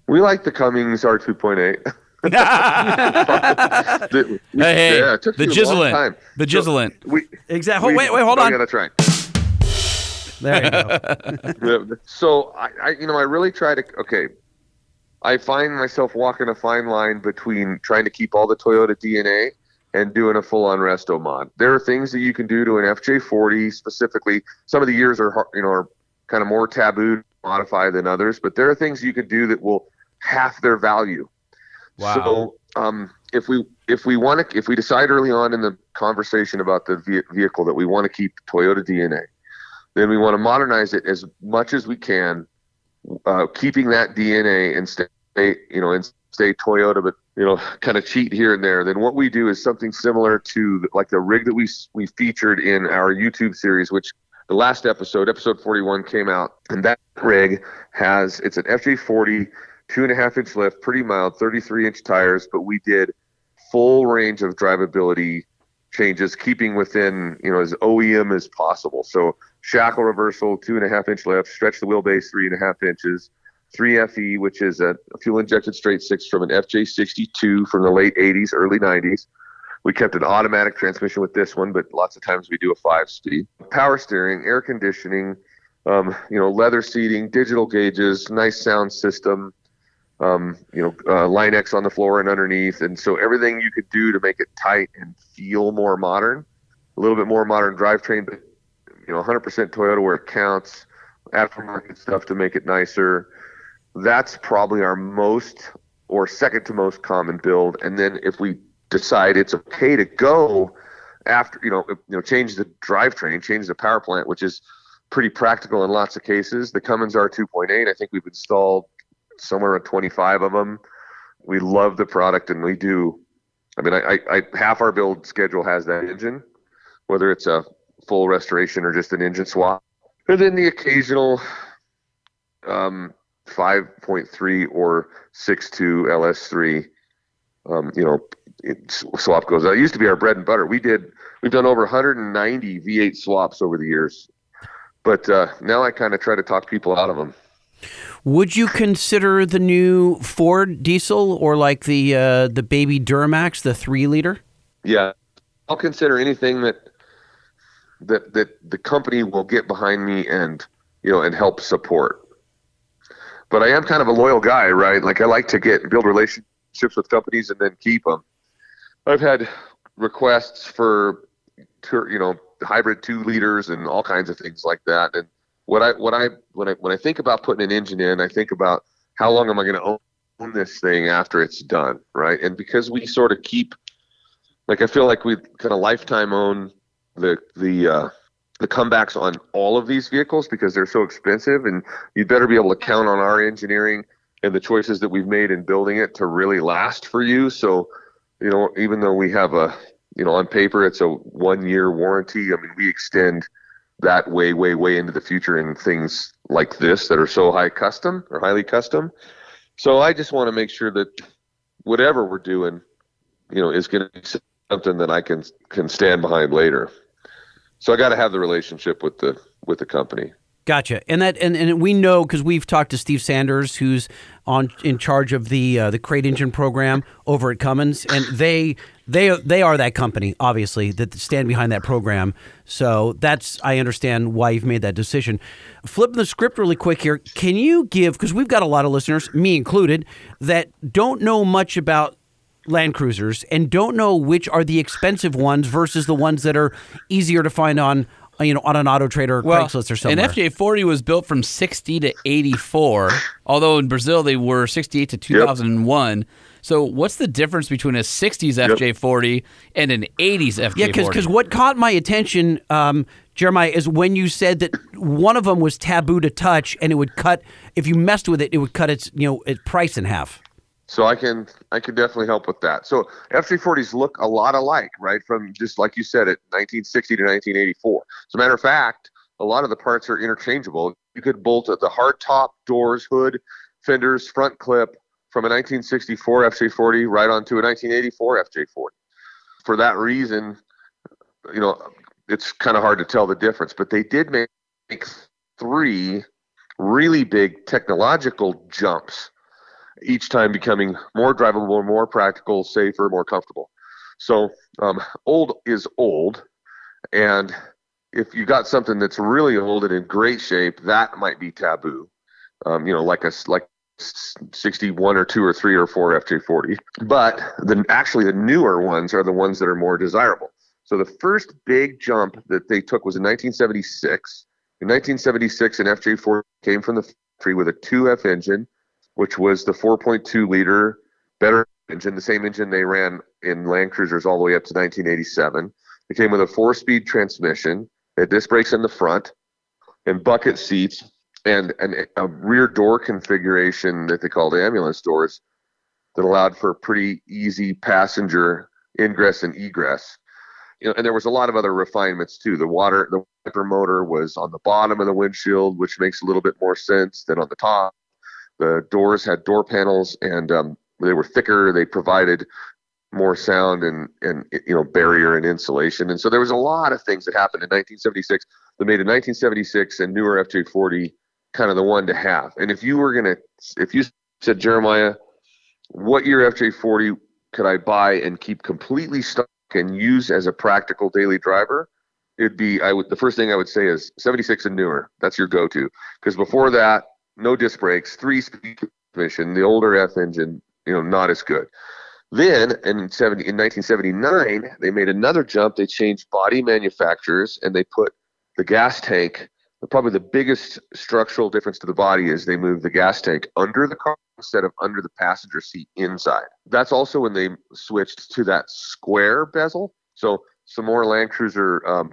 We like the Cummins R2.8. The- we- Hey, hey, yeah, it took the me a long Gizzlant. The Gizzlant. We, Exactly. we- wait, wait, hold oh, on. Yeah, that's right. There you go. So I, I, you know, I really try to. Okay, I find myself walking a fine line between trying to keep all the Toyota DNA and doing a full-on resto mod. There are things that you can do to an FJ40 specifically. Some of the years are, you know, are kind of more taboo to modify than others, but there are things you can do that will half their value. Wow. So um, if we if we want to if we decide early on in the conversation about the ve- vehicle that we want to keep Toyota DNA, then we want to modernize it as much as we can, uh, keeping that DNA and stay you know and stay Toyota, but you know kind of cheat here and there. Then what we do is something similar to like the rig that we we featured in our YouTube series, which the last episode, episode 41, came out, and that rig has it's an FJ40 two and a half inch lift, pretty mild, 33 inch tires, but we did full range of drivability changes, keeping within, you know, as OEM as possible. So shackle reversal, two and a half inch lift, stretch the wheelbase three and a half inches, 3FE, which is a fuel injected straight six from an FJ62 from the late 80s, early 90s. We kept an automatic transmission with this one, but lots of times we do a five speed. Power steering, air conditioning, um, you know, leather seating, digital gauges, nice sound system, um, you know, uh, Line X on the floor and underneath. And so everything you could do to make it tight and feel more modern, a little bit more modern drivetrain, but, you know, 100% Toyota where it counts, aftermarket stuff to make it nicer. That's probably our most or second to most common build. And then if we decide it's okay to go after, you know, you know, change the drivetrain, change the power plant, which is pretty practical in lots of cases. The Cummins R2.8, I think we've installed somewhere around 25 of them. We love the product, and we do. I mean, I, I, I half our build schedule has that engine, whether it's a full restoration or just an engine swap, and then the occasional um, 5.3 or 6.2 LS3. Um, you know, it, swap goes. That used to be our bread and butter. We did. We've done over 190 V8 swaps over the years, but uh, now I kind of try to talk people out of them. Would you consider the new Ford diesel or like the uh, the baby Duramax, the three liter? Yeah, I'll consider anything that that that the company will get behind me and you know and help support. But I am kind of a loyal guy, right? Like I like to get build relationships with companies and then keep them. I've had requests for you know hybrid two liters and all kinds of things like that. And what I what I when I when I think about putting an engine in, I think about how long am I going to own, this thing after it's done, right? And because we sort of keep like I feel like we kind of lifetime own the the uh, the comebacks on all of these vehicles because they're so expensive, and you'd better be able to count on our engineering and the choices that we've made in building it to really last for you. So you know, even though we have a, you know, on paper it's a one year warranty. I mean, we extend that way, way, way into the future in things like this that are so high custom or highly custom. So I just want to make sure that whatever we're doing, you know, is going to be something that I can can stand behind later. So I got to have the relationship with the with the company. Gotcha, and that and, and we know because we've talked to Steve Sanders, who's on in charge of the uh, the crate engine program over at Cummins, and they they they are that company, obviously, that stand behind that program. So that's I understand why you've made that decision. Flipping the script really quick here, can you give because we've got a lot of listeners, me included, that don't know much about Land Cruisers and don't know which are the expensive ones versus the ones that are easier to find on you know on an Auto Trader or Craigslist or somewhere. An FJ40 was built from 60 to 84, although in Brazil they were 68 to 2001. So what's the difference between a 60s FJ40 and an 80s FJ40? Yeah, because what caught my attention, um, Jeremiah, is when you said that one of them was taboo to touch, and it would cut if you messed with it, it would cut its you know its price in half. So I can I can definitely help with that. So FJ40s look a lot alike, right? From just like you said, at 1960 to 1984. As a matter of fact, a lot of the parts are interchangeable. You could bolt at the hard top, doors, hood, fenders, front clip from a 1964 FJ40 right onto a 1984 FJ40. For that reason, you know, it's kind of hard to tell the difference. But they did make three really big technological jumps each time becoming more drivable, more practical, safer, more comfortable. So um, old is old, and if you got something that's really old and in great shape, that might be taboo. Um, you know, like a like 61 or 2 or 3 or 4 FJ40. But the actually the newer ones are the ones that are more desirable. So the first big jump that they took was in 1976. In 1976, an FJ40 came from the factory with a 2F engine which was the 4.2 liter better engine, the same engine they ran in Land Cruisers all the way up to 1987. It came with a four-speed transmission, it had disc brakes in the front, and bucket seats, and an, a rear door configuration that they called ambulance doors that allowed for pretty easy passenger ingress and egress. You know, and there was a lot of other refinements too. The water, the wiper motor was on the bottom of the windshield, which makes a little bit more sense than on the top. The doors had door panels, and um, they were thicker. They provided more sound and and you know barrier and insulation. And so there was a lot of things that happened in 1976 that made a 1976 and newer FJ40 kind of the one to have. And if you were gonna, if you said Jeremiah, what year FJ40 could I buy and keep completely stuck and use as a practical daily driver? It'd be I would the first thing I would say is 76 and newer. That's your go-to because before that no disc brakes, three speed transmission, the older F engine, you know, not as good. Then in 70, in 1979, they made another jump. They changed body manufacturers and they put the gas tank. Probably the biggest structural difference to the body is they moved the gas tank under the car instead of under the passenger seat inside. That's also when they switched to that square bezel. So some more Land Cruiser um,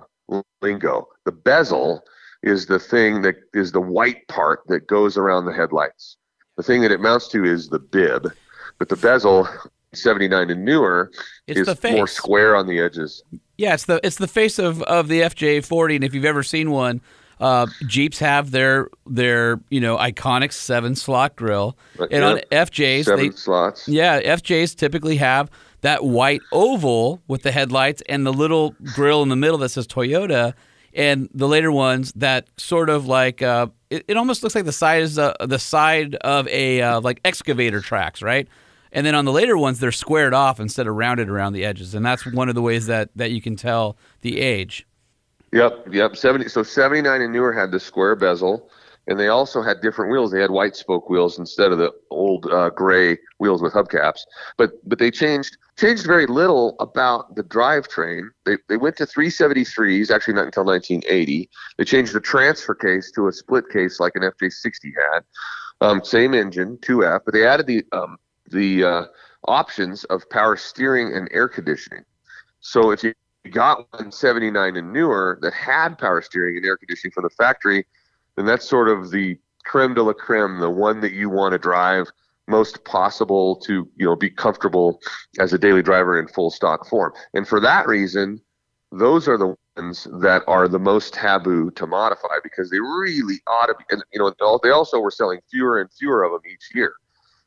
lingo. The bezel is the thing that is the white part that goes around the headlights. The thing that it mounts to is the bib, but the bezel, 79 and newer, It's is the face. more square on the edges. Yeah, it's the it's the face of, of the FJ40, and if you've ever seen one, uh, Jeeps have their their you know iconic seven slot grill, and on FJs Seven they slots. yeah FJs typically have that white oval with the headlights and the little grill in the middle that says Toyota, and the later ones that sort of like uh, it, it almost looks like the size uh, the side of a uh, like excavator tracks, right? And then on the later ones, they're squared off instead of rounded around the edges, and that's one of the ways that that you can tell the age. Yep, yep. Seventy. So seventy nine and newer had the square bezel, and they also had different wheels. They had white spoke wheels instead of the old uh, gray wheels with hubcaps. But but they changed changed very little about the drivetrain. They they went to 373s. Actually, not until 1980. They changed the transfer case to a split case like an FJ60 had. Um, same engine, 2F, but they added the um, the uh, options of power steering and air conditioning. So if you got one 79 and newer that had power steering and air conditioning from the factory, then that's sort of the creme de la creme, the one that you want to drive most possible to you know be comfortable as a daily driver in full stock form. And for that reason, those are the ones that are the most taboo to modify because they really ought to be. And you know, they also were selling fewer and fewer of them each year,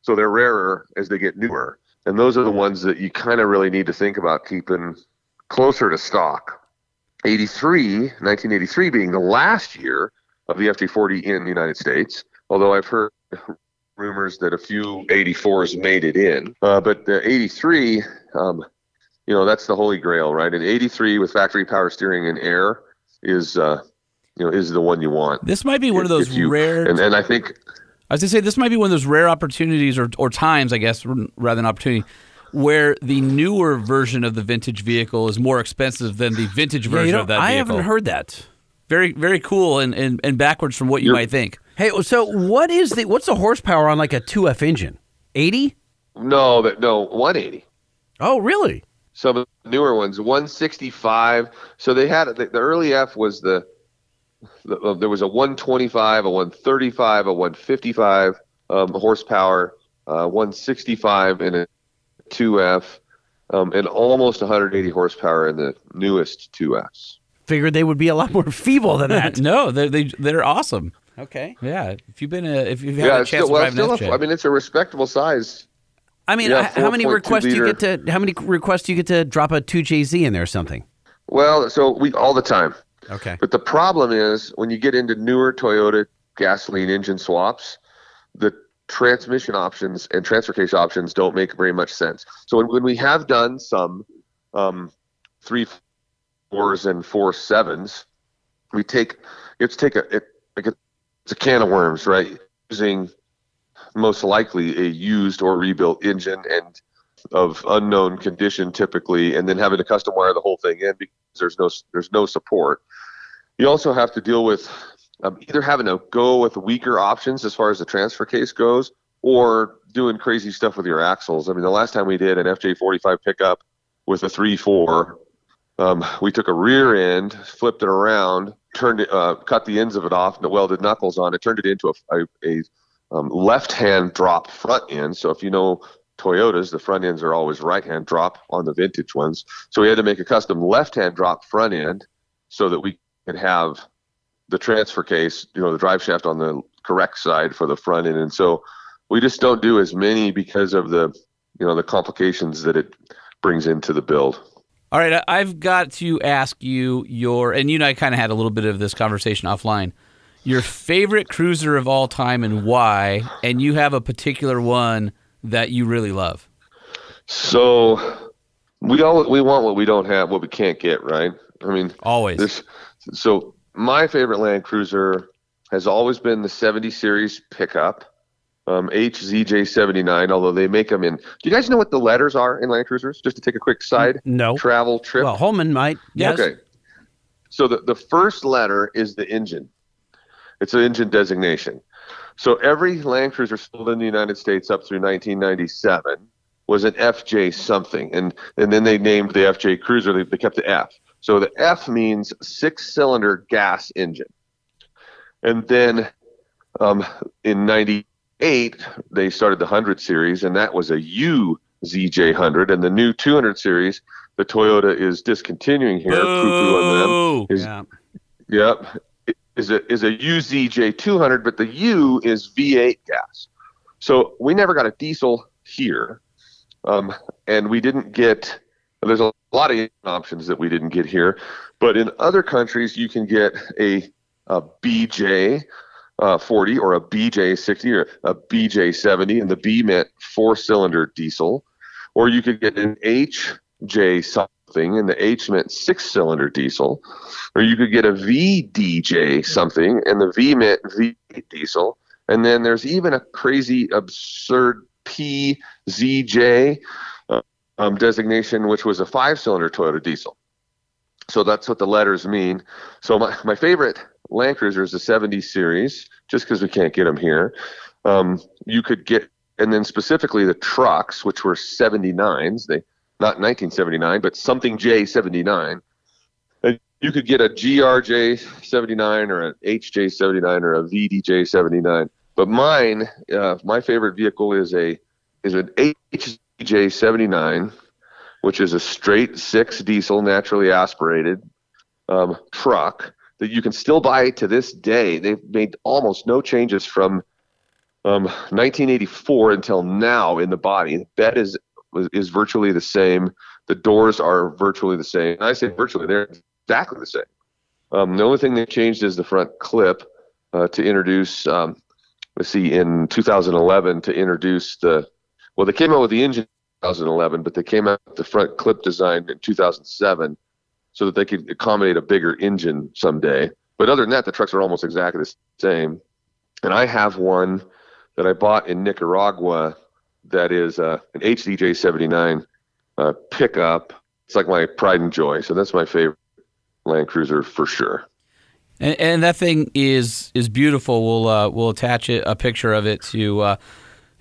so they're rarer as they get newer. And those are the ones that you kind of really need to think about keeping closer to stock. 83, 1983 being the last year of the FJ40 in the United States, although I've heard rumors that a few 84s made it in. Uh, but the 83, um, you know, that's the holy grail, right? And 83 with factory power steering and air is, uh, you know, is the one you want. This might be one of those you- rare. And, and I think I was gonna say this might be one of those rare opportunities or, or times, I guess, rather than opportunity, where the newer version of the vintage vehicle is more expensive than the vintage Yeah, version you know, of that vehicle. I haven't heard that. Very, very cool and, and, and backwards from what you You're- might think. Hey, so what is the what's the horsepower on like a 2F engine? 80? no, that no 180. Oh, really? Some of the newer ones 165. So they had the, the early F was the, the uh, there was a 125, a 135, a 155 um, horsepower, uh, 165 in a 2F, um, and almost 180 horsepower in the newest 2Fs. Figured they would be a lot more feeble than that. no, they they they're awesome. okay. Yeah, if you've been a if you've had Yeah, a chance still, well, to drive an still a, FJ. I mean, it's a respectable size. I mean, Yeah, h- how many 4.2 requests do you get to how many requests do you get to drop a 2JZ in there or something? Well, so we all the time. Okay. But the problem is when you get into newer Toyota gasoline engine swaps, the transmission options and transfer case options don't make very much sense. So when, when we have done some um, three fours and four sevens, we take it's take a it, like a, it's a can of worms, right? Using most likely a used or rebuilt engine and of unknown condition typically, and then having to custom wire the whole thing in because there's no there's no support. You also have to deal with um, either having to go with weaker options as far as the transfer case goes, or doing crazy stuff with your axles. I mean, the last time we did an FJ45 pickup with a three four, um, we took a rear end, flipped it around, turned it, uh, cut the ends of it off, and welded knuckles on it, turned it into a, a, a um, left-hand drop front end. So if you know Toyotas, the front ends are always right-hand drop on the vintage ones. So we had to make a custom left-hand drop front end so that we could have the transfer case, you know, the drive shaft on the correct side for the front end. And so we just don't do as many because of the, you know, the complications that it brings into the build. All right, I've got to ask you your, and you and I kind of had a little bit of this conversation offline. Your favorite cruiser of all time and why? And you have a particular one that you really love. So we all we want what we don't have, what we can't get, right? I mean, Always. this. So my favorite Land Cruiser has always been the 70 series pickup, um, HZJ79. Although they make them in. Do you guys know what the letters are in Land Cruisers? Just to take a quick side No. travel trip. Well, Holman might. Yes. Okay. So the, the first letter is the engine. It's an engine designation. So every Land Cruiser sold in the United States up through 1997 was an FJ something, and and then they named the FJ Cruiser. They, they kept the F. So the F means six-cylinder gas engine. And then um, in '98 they started the 100 series, and that was a UZJ100. And the new 200 series, the Toyota is discontinuing here. Them. Is, Yeah. Yep. Is a is a UZJ200, but the U is V8 gas. So we never got a diesel here, um, and we didn't get. There's a lot of options that we didn't get here, but in other countries you can get a, a BJ. Uh, 40 or a BJ 60 or a BJ 70, and the B meant four cylinder diesel, or you could get an HJ something, and the H meant six cylinder diesel, or you could get a VDJ something, and the V meant V diesel. And then there's even a crazy, absurd PZJ um, designation, which was a five cylinder Toyota diesel. So that's what the letters mean. So my, my favorite Land Cruiser is the 70 series, just because we can't get them here. Um, you could get, and then specifically the trucks, which were 79s, they not 1979, but something J79. And you could get a GRJ79 or an HJ79 or a VDJ79. But mine, uh, my favorite vehicle is a is an H J79, which is a straight six diesel, naturally aspirated um, truck that you can still buy to this day. They've made almost no changes from um, 1984 until now in the body. The bed is is virtually the same. The doors are virtually the same. And I say virtually, they're exactly the same. Um, the only thing they changed is the front clip uh, to introduce. Um, let's see, in 2011 to introduce the well, they came out with the engine in 2011, but they came out with the front clip design in 2007, so that they could accommodate a bigger engine someday. But other than that, the trucks are almost exactly the same. And I have one that I bought in Nicaragua that is uh, an HDJ 79 uh, pickup. It's like my pride and joy. So that's my favorite Land Cruiser for sure. And, and that thing is is beautiful. We'll uh, we'll attach it, a picture of it to uh,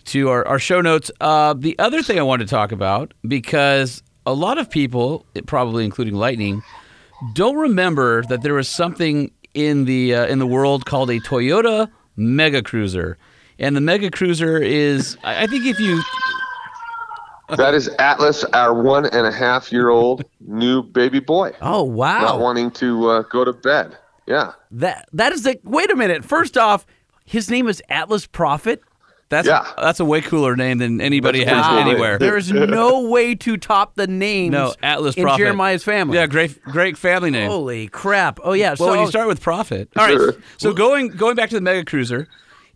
to our, our show notes. Uh, the other thing I wanted to talk about because a lot of people, probably including Lightning, don't remember that there was something in the uh, in the world called a Toyota Mega Cruiser, and the Mega Cruiser is I think if you That is Atlas, our one and a half year old new baby boy, Oh wow. not wanting to uh, go to bed. Yeah. That that is the wait a minute. First off, his name is Atlas Prophet. That's Yeah. that's a way cooler name than anybody That's has cool anywhere. There is no way to top the names. no, Atlas in Prophet. Jeremiah's family. Yeah, great great family name. Holy crap! Oh yeah. Well, so you start with Prophet. All right. Sure. So going going back to the Mega Cruiser,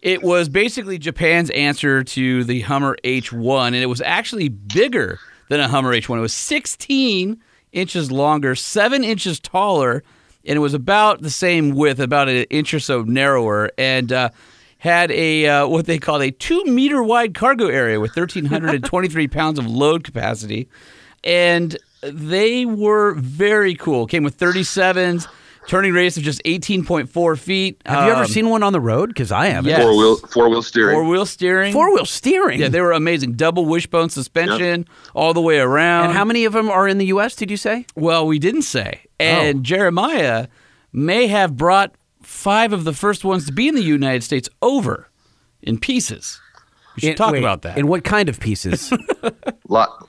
it was basically Japan's answer to the Hummer H1, and it was actually bigger than a Hummer H1. It was 16 inches longer, seven inches taller, and it was about the same width, about an inch or so narrower, and. Uh, had a uh, what they called a two meter wide cargo area with 1,323 pounds of load capacity, and they were very cool. Came with 37s, turning radius of just 18.4 feet. have you ever Um, seen one on the road? Because I haven't. Yes. Four wheel four wheel steering. four wheel steering? Four wheel steering. Yeah, they were amazing. Double wishbone suspension all the way around. and how many of them are in the U.S. Did you say? Well, we didn't say. And Oh. Jeremiah may have brought five of the first ones to be in the United States over in pieces. We should In- talk wait, about that. In what kind of pieces? lot,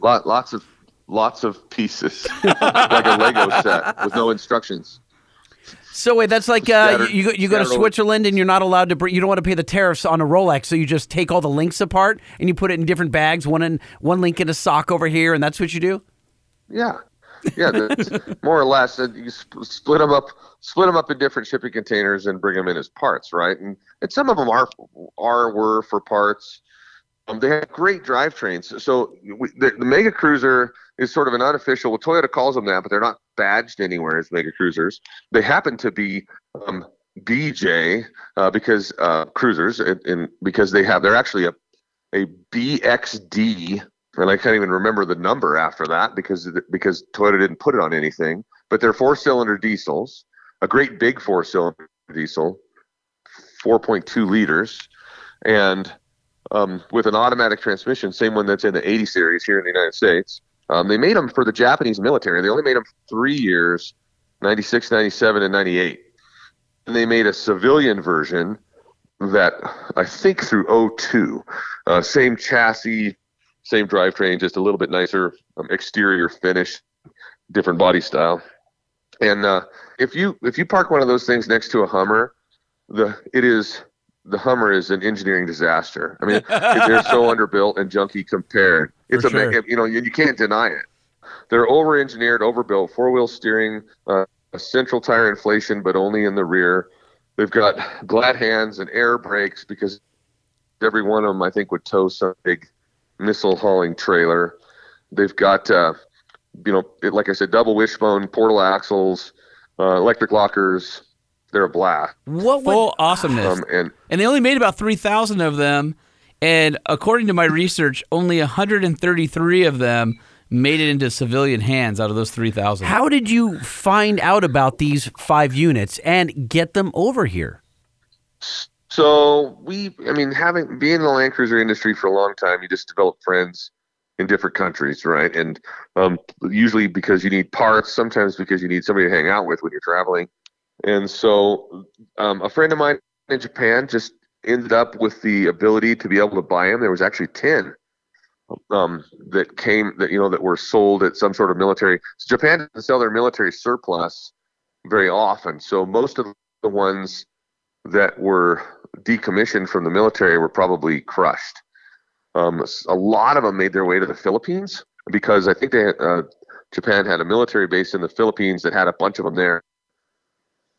lot, lots of lots of pieces, like a Lego set with no instructions. so wait, that's like uh, Scattered- you go, you go to Switzerland and you're not allowed to. Br- you don't want to pay the tariffs on a Rolex, so you just take all the links apart and you put it in different bags. One in one link in a sock over here, and that's what you do. Yeah, yeah, more or less. You sp- split them up, split them up in different shipping containers and bring them in as parts, right? And and some of them are are were for parts. Um, they have great drivetrains. So we, the, the Mega Cruiser is sort of an unofficial. Well, Toyota calls them that, but they're not badged anywhere as Mega Cruisers. They happen to be um, BJ uh, because uh, cruisers, and, and because they have they're actually a a BXD, and I can't even remember the number after that because because Toyota didn't put it on anything. But they're four-cylinder diesels, a great big four-cylinder diesel, 4.2 liters, and um, with an automatic transmission, same one that's in the 80 series here in the United States. Um, they made them for the Japanese military. They only made them three years, 96, 97, and 98. And they made a civilian version that I think through 02. Uh, same chassis, same drivetrain, just a little bit nicer um, exterior finish, different body style. And uh, if you if you park one of those things next to a Hummer, the it is the Hummer is an engineering disaster. I mean, they're so underbuilt and junky compared. It's For a sure. you know you, you can't deny it. They're over engineered, overbuilt, four wheel steering, uh, a central tire inflation, but only in the rear. They've got glad hands and air brakes because every one of them, I think, would tow some big missile hauling trailer. They've got, uh, you know, it, like I said, double wishbone, portal axles, uh, electric lockers. They're a blast. What would Full awesomeness. Um, and and they only made about 3,000 of them. And according to my research, only 133 of them made it into civilian hands out of those 3,000. How did you find out about these five units and get them over here? So we, I mean, having being in the Land Cruiser industry for a long time, you just develop friends in different countries, right? And um, usually because you need parts, sometimes because you need somebody to hang out with when you're traveling. And so um, a friend of mine in Japan just ended up with the ability to be able to buy them. There was actually ten um, that came that you know that were sold at some sort of military. So Japan doesn't sell their military surplus very often, so most of the ones that were decommissioned from the military were probably crushed. Um, a lot of them made their way to the Philippines because I think they uh, Japan had a military base in the Philippines that had a bunch of them there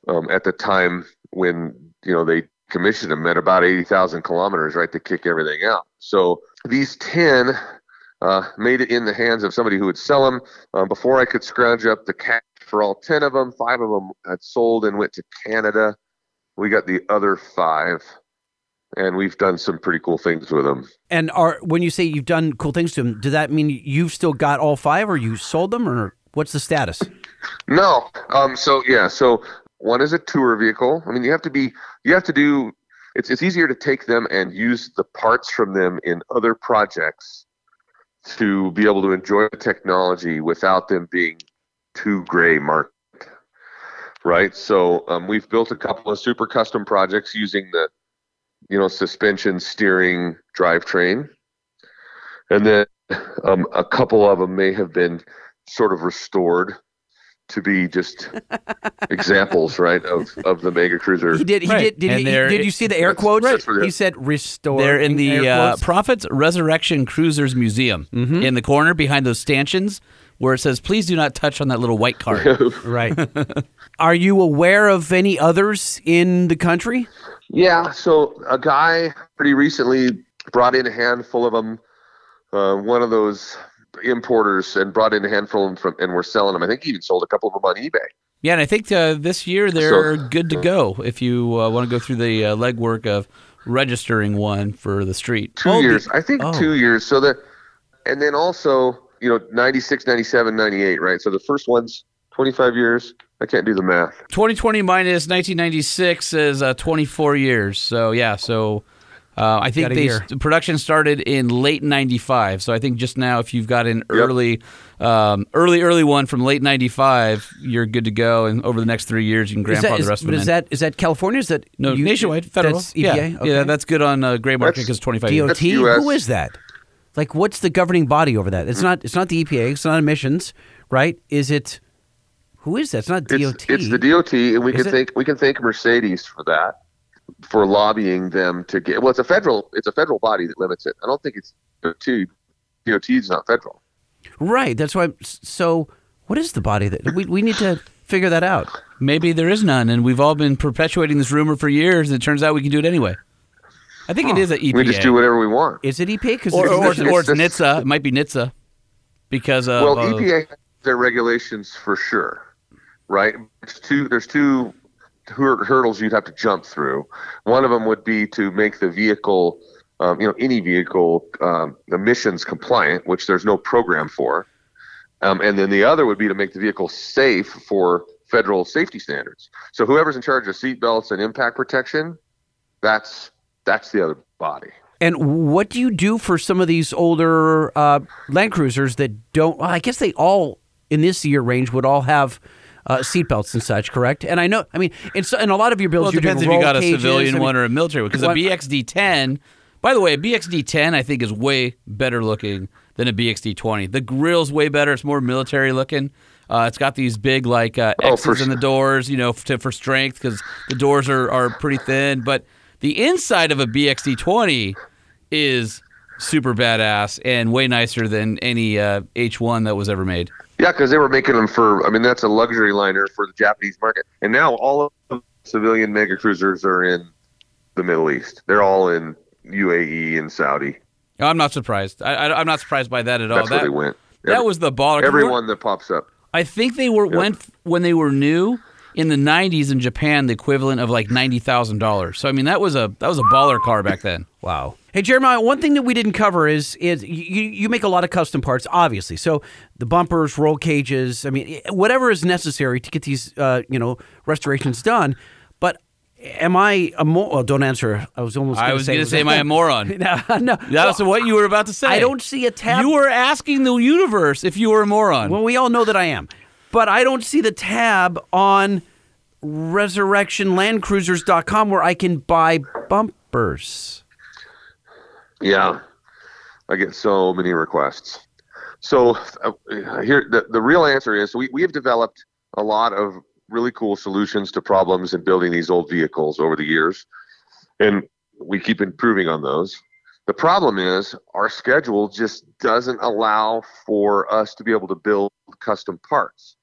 um, at the time when you know they commissioned them at about 80,000 kilometers, right, to kick everything out. So these 10 uh, made it in the hands of somebody who would sell them. Um, before I could scrounge up the cash for all 10 of them, five of them had sold and went to Canada. We got the other five, and we've done some pretty cool things with them. And are when you say you've done cool things to them, does that mean you've still got all five, or you sold them, or what's the status? No. Um. So yeah. So one is a tour vehicle. I mean, you have to be. You have to do. It's it's easier to take them and use the parts from them in other projects to be able to enjoy the technology without them being too gray marked. Right. So um, we've built a couple of super custom projects using the, you know, suspension, steering, drivetrain, and then um, a couple of them may have been sort of restored to be just examples, right, of, of the mega cruiser. He did. He Right. did. Did, And he, they're- did you see the air That's- quotes? that's what he said restore. They're in the uh. Prophets Resurrection Cruisers Museum Mm-hmm. in the corner behind those stanchions where it says, please do not touch on that little white card. right. Are you aware of any others in the country? Yeah, so a guy pretty recently brought in a handful of them. Uh, one of those importers and brought in a handful of them from, and we're selling them. I think he even sold a couple of them on eBay. Yeah, and I think uh, this year they're good to go if you uh, want to go through the uh, legwork of registering one for the street. Two Oh, years, the- I think oh. two years. So that, and then also, you know, 96, 97, 98, right? So the first one's 25 years. I can't do the math. 2020 minus 1996 is uh, 24 years. So yeah, so uh, I think Got a they year. production started in late 95. So I think just now, if you've got an early, um, early, early one from late 95, you're good to go. And over the next three years, you can Is grandfather the rest of it. but them is in. that is that California? Is that no, you- nationwide, federal. That's EPA. Yeah, Okay. yeah, that's good on uh, gray market because it's 25. DOT. That's Who is that? Like, what's the governing body over that? It's not. It's not the EPA. It's not emissions, right? Is it? Who is that? It's not DOT. It's, it's the DOT, and we Is can it? thank we can thank Mercedes for that, for lobbying them to get. Well, it's a federal it's a federal body that limits it. I don't think it's DOT. DOT is not federal. Right. That's why. I'm- So, what is the body that we we need to figure that out? Maybe there is none, and we've all been perpetuating this rumor for years, and it turns out we can do it anyway. I think it is an EPA. We just do whatever we want. Is it EPA? Because or, or, or, It's- or it's it's- NHTSA. It might be NHTSA because of well, uh, EPA has their regulations for sure, right? There's two. There's two hur- hurdles you'd have to jump through. One of them would be to make the vehicle, um, you know, any vehicle um, emissions compliant, which there's no program for. Um, and then the other would be to make the vehicle safe for federal safety standards. So whoever's in charge of seatbelts and impact protection, that's that's the other body. And what do you do for some of these older uh, Land Cruisers that don't? Well, I guess they all in this year range would all have uh, seatbelts and such, correct? And I know, I mean, it's in a lot of your bills. Well, it you're doing depends if you got a cages, civilian I mean- one or a military one. Because a BXD10, by the way, a BXD10 I think is way better looking than a BXD20. The grill's way better. It's more military looking. Uh, it's got these big like uh, Oh, X's for in the doors, you know, to, for strength because the doors are, are pretty thin. But the inside of a BXD20 is super badass and way nicer than any uh, H1 that was ever made. Yeah, because they were making them for. I mean, that's a luxury liner for the Japanese market, and now all of the civilian mega cruisers are in the Middle East. They're all in UAE and Saudi. I'm not surprised. I, I, I'm not surprised by that at all. That's where that, they went. that was the baller. everyone that pops up. I think they were went when they were new in the '90s in Japan, the equivalent of like ninety thousand dollars. So I mean, that was a that was a baller car back then. Wow. Hey Jeremiah, one thing that we didn't cover is is you, you make a lot of custom parts, obviously. So the bumpers, roll cages, I mean, whatever is necessary to get these uh, you know restorations done. But am I a mo- well, don't answer. I was almost. I gonna was going to say, am I a moron? no, no. That's what you were about to say. I don't see a tab. You were asking the universe if you were a moron. Well, we all know that I am, but I don't see the tab on resurrectionlandcruisers.com where I can buy bumpers. Yeah, I get so many requests. So uh, here, the, the real answer is we, we have developed a lot of really cool solutions to problems in building these old vehicles over the years, and we keep improving on those. The problem is our schedule just doesn't allow for us to be able to build custom parts.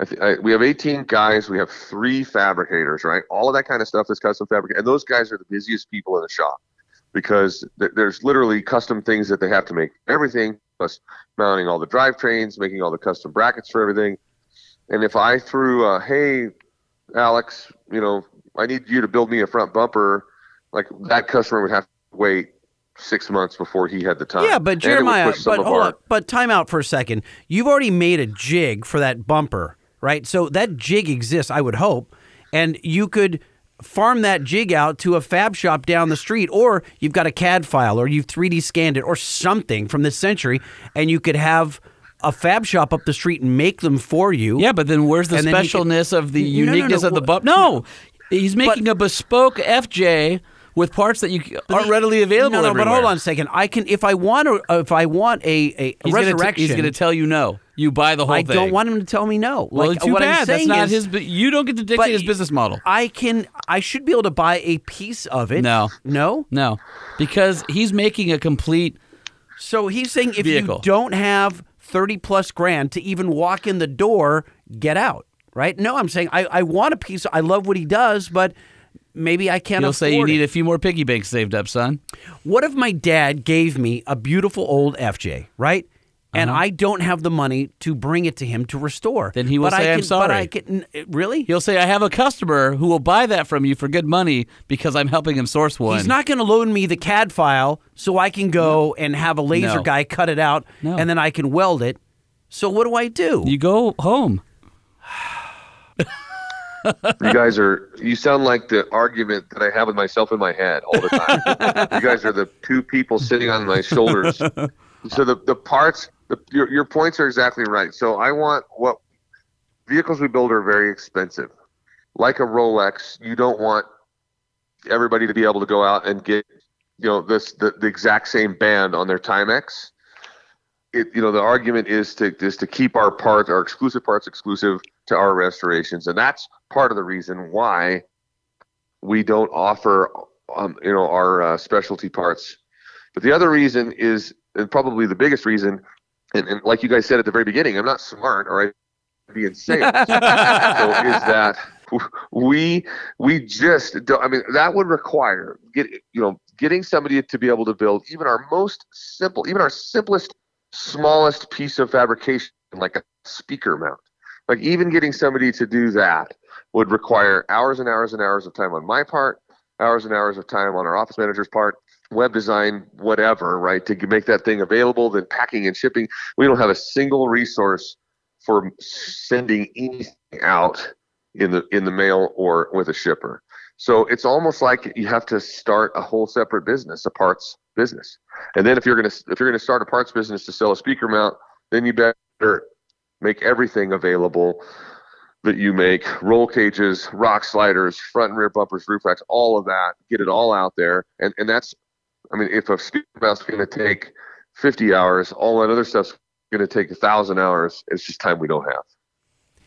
I th- I, we have 18 guys. We have three fabricators, right? All of that kind of stuff is custom fabricated, and those guys are the busiest people in the shop because th- there's literally custom things that they have to make. Everything plus mounting all the drivetrains, making all the custom brackets for everything. And if I threw, uh, hey, Alex, you know, I need you to build me a front bumper, like that customer would have to wait six months before he had the time. Yeah, but And it would Jeremiah, but hold our- on, but time out for a second. You've already made a jig for that bumper, right? So that jig exists, I would hope, and you could farm that jig out to a fab shop down the street, or you've got a CAD file, or you've 3D scanned it, or something from this century, and you could have a fab shop up the street and make them for you. Yeah, but then where's the And then you can- specialness of the No, no, no, uniqueness of the bump? No, he's making a bespoke FJ with parts that you aren't he- readily available. No, no, but hold on a second. I can if I want to, if I want a a He's gonna, t- resurrection. he's gonna tell you no. You buy the whole I thing. don't want him to tell me no. Well, like too what bad. I'm That's saying not is, his. bu- You don't get to dictate his business model. I can. I should be able to buy a piece of it. No. no. No, because he's making a complete. So he's saying if Vehicle. you don't have thirty plus grand to even walk in the door, get out. Right? No, I'm saying I, I want a piece. I love what he does, but maybe I can't. He'll say you afford need a few more piggy banks saved up, son. What if my dad gave me a beautiful old FJ, right? And I don't have the money to bring it to him to restore. Uh-huh. Then he will But I say, "I'm can- But I can really. He'll say, "I have a customer who will buy that from you for good money because I'm helping him source one." He's not going to loan me the CAD file so I can go and have a laser No. guy cut it out No. and then I can weld it. So what do I do? You go home. you guys are you sound like the argument that I have with myself in my head all the time. you guys are the two people sitting on my shoulders. So the the parts the, your your points are exactly right. So I want what vehicles we build are very expensive. Like a Rolex, you don't want everybody to be able to go out and get you know this the, the exact same band on their Timex. It, you know the argument is to is to keep our parts our exclusive parts exclusive to our restorations and that's part of the reason why we don't offer um, you know our uh, specialty parts but the other reason is and probably the biggest reason and, and like you guys said at the very beginning i'm not smart or i'd be in sales so is that we we just don't i mean that would require get you know getting somebody to be able to build even our most simple even our simplest smallest piece of fabrication like a speaker mount. Like even getting somebody to do that would require hours and hours and hours of time on my part hours and hours of time on our office manager's part web design whatever right to make that thing available then packing and shipping. We don't have a single resource for sending anything out in the in the mail or with a shipper. So it's almost like you have to start a whole separate business a parts business. And then if you're to if you're to start a parts business to sell a speaker mount then you better make everything available that you make roll cages rock sliders front and rear bumpers roof racks all of that get it all out there. And and that's i mean if a speaker mount's going to take 50 hours all that other stuff's going to take a thousand hours it's just time we don't have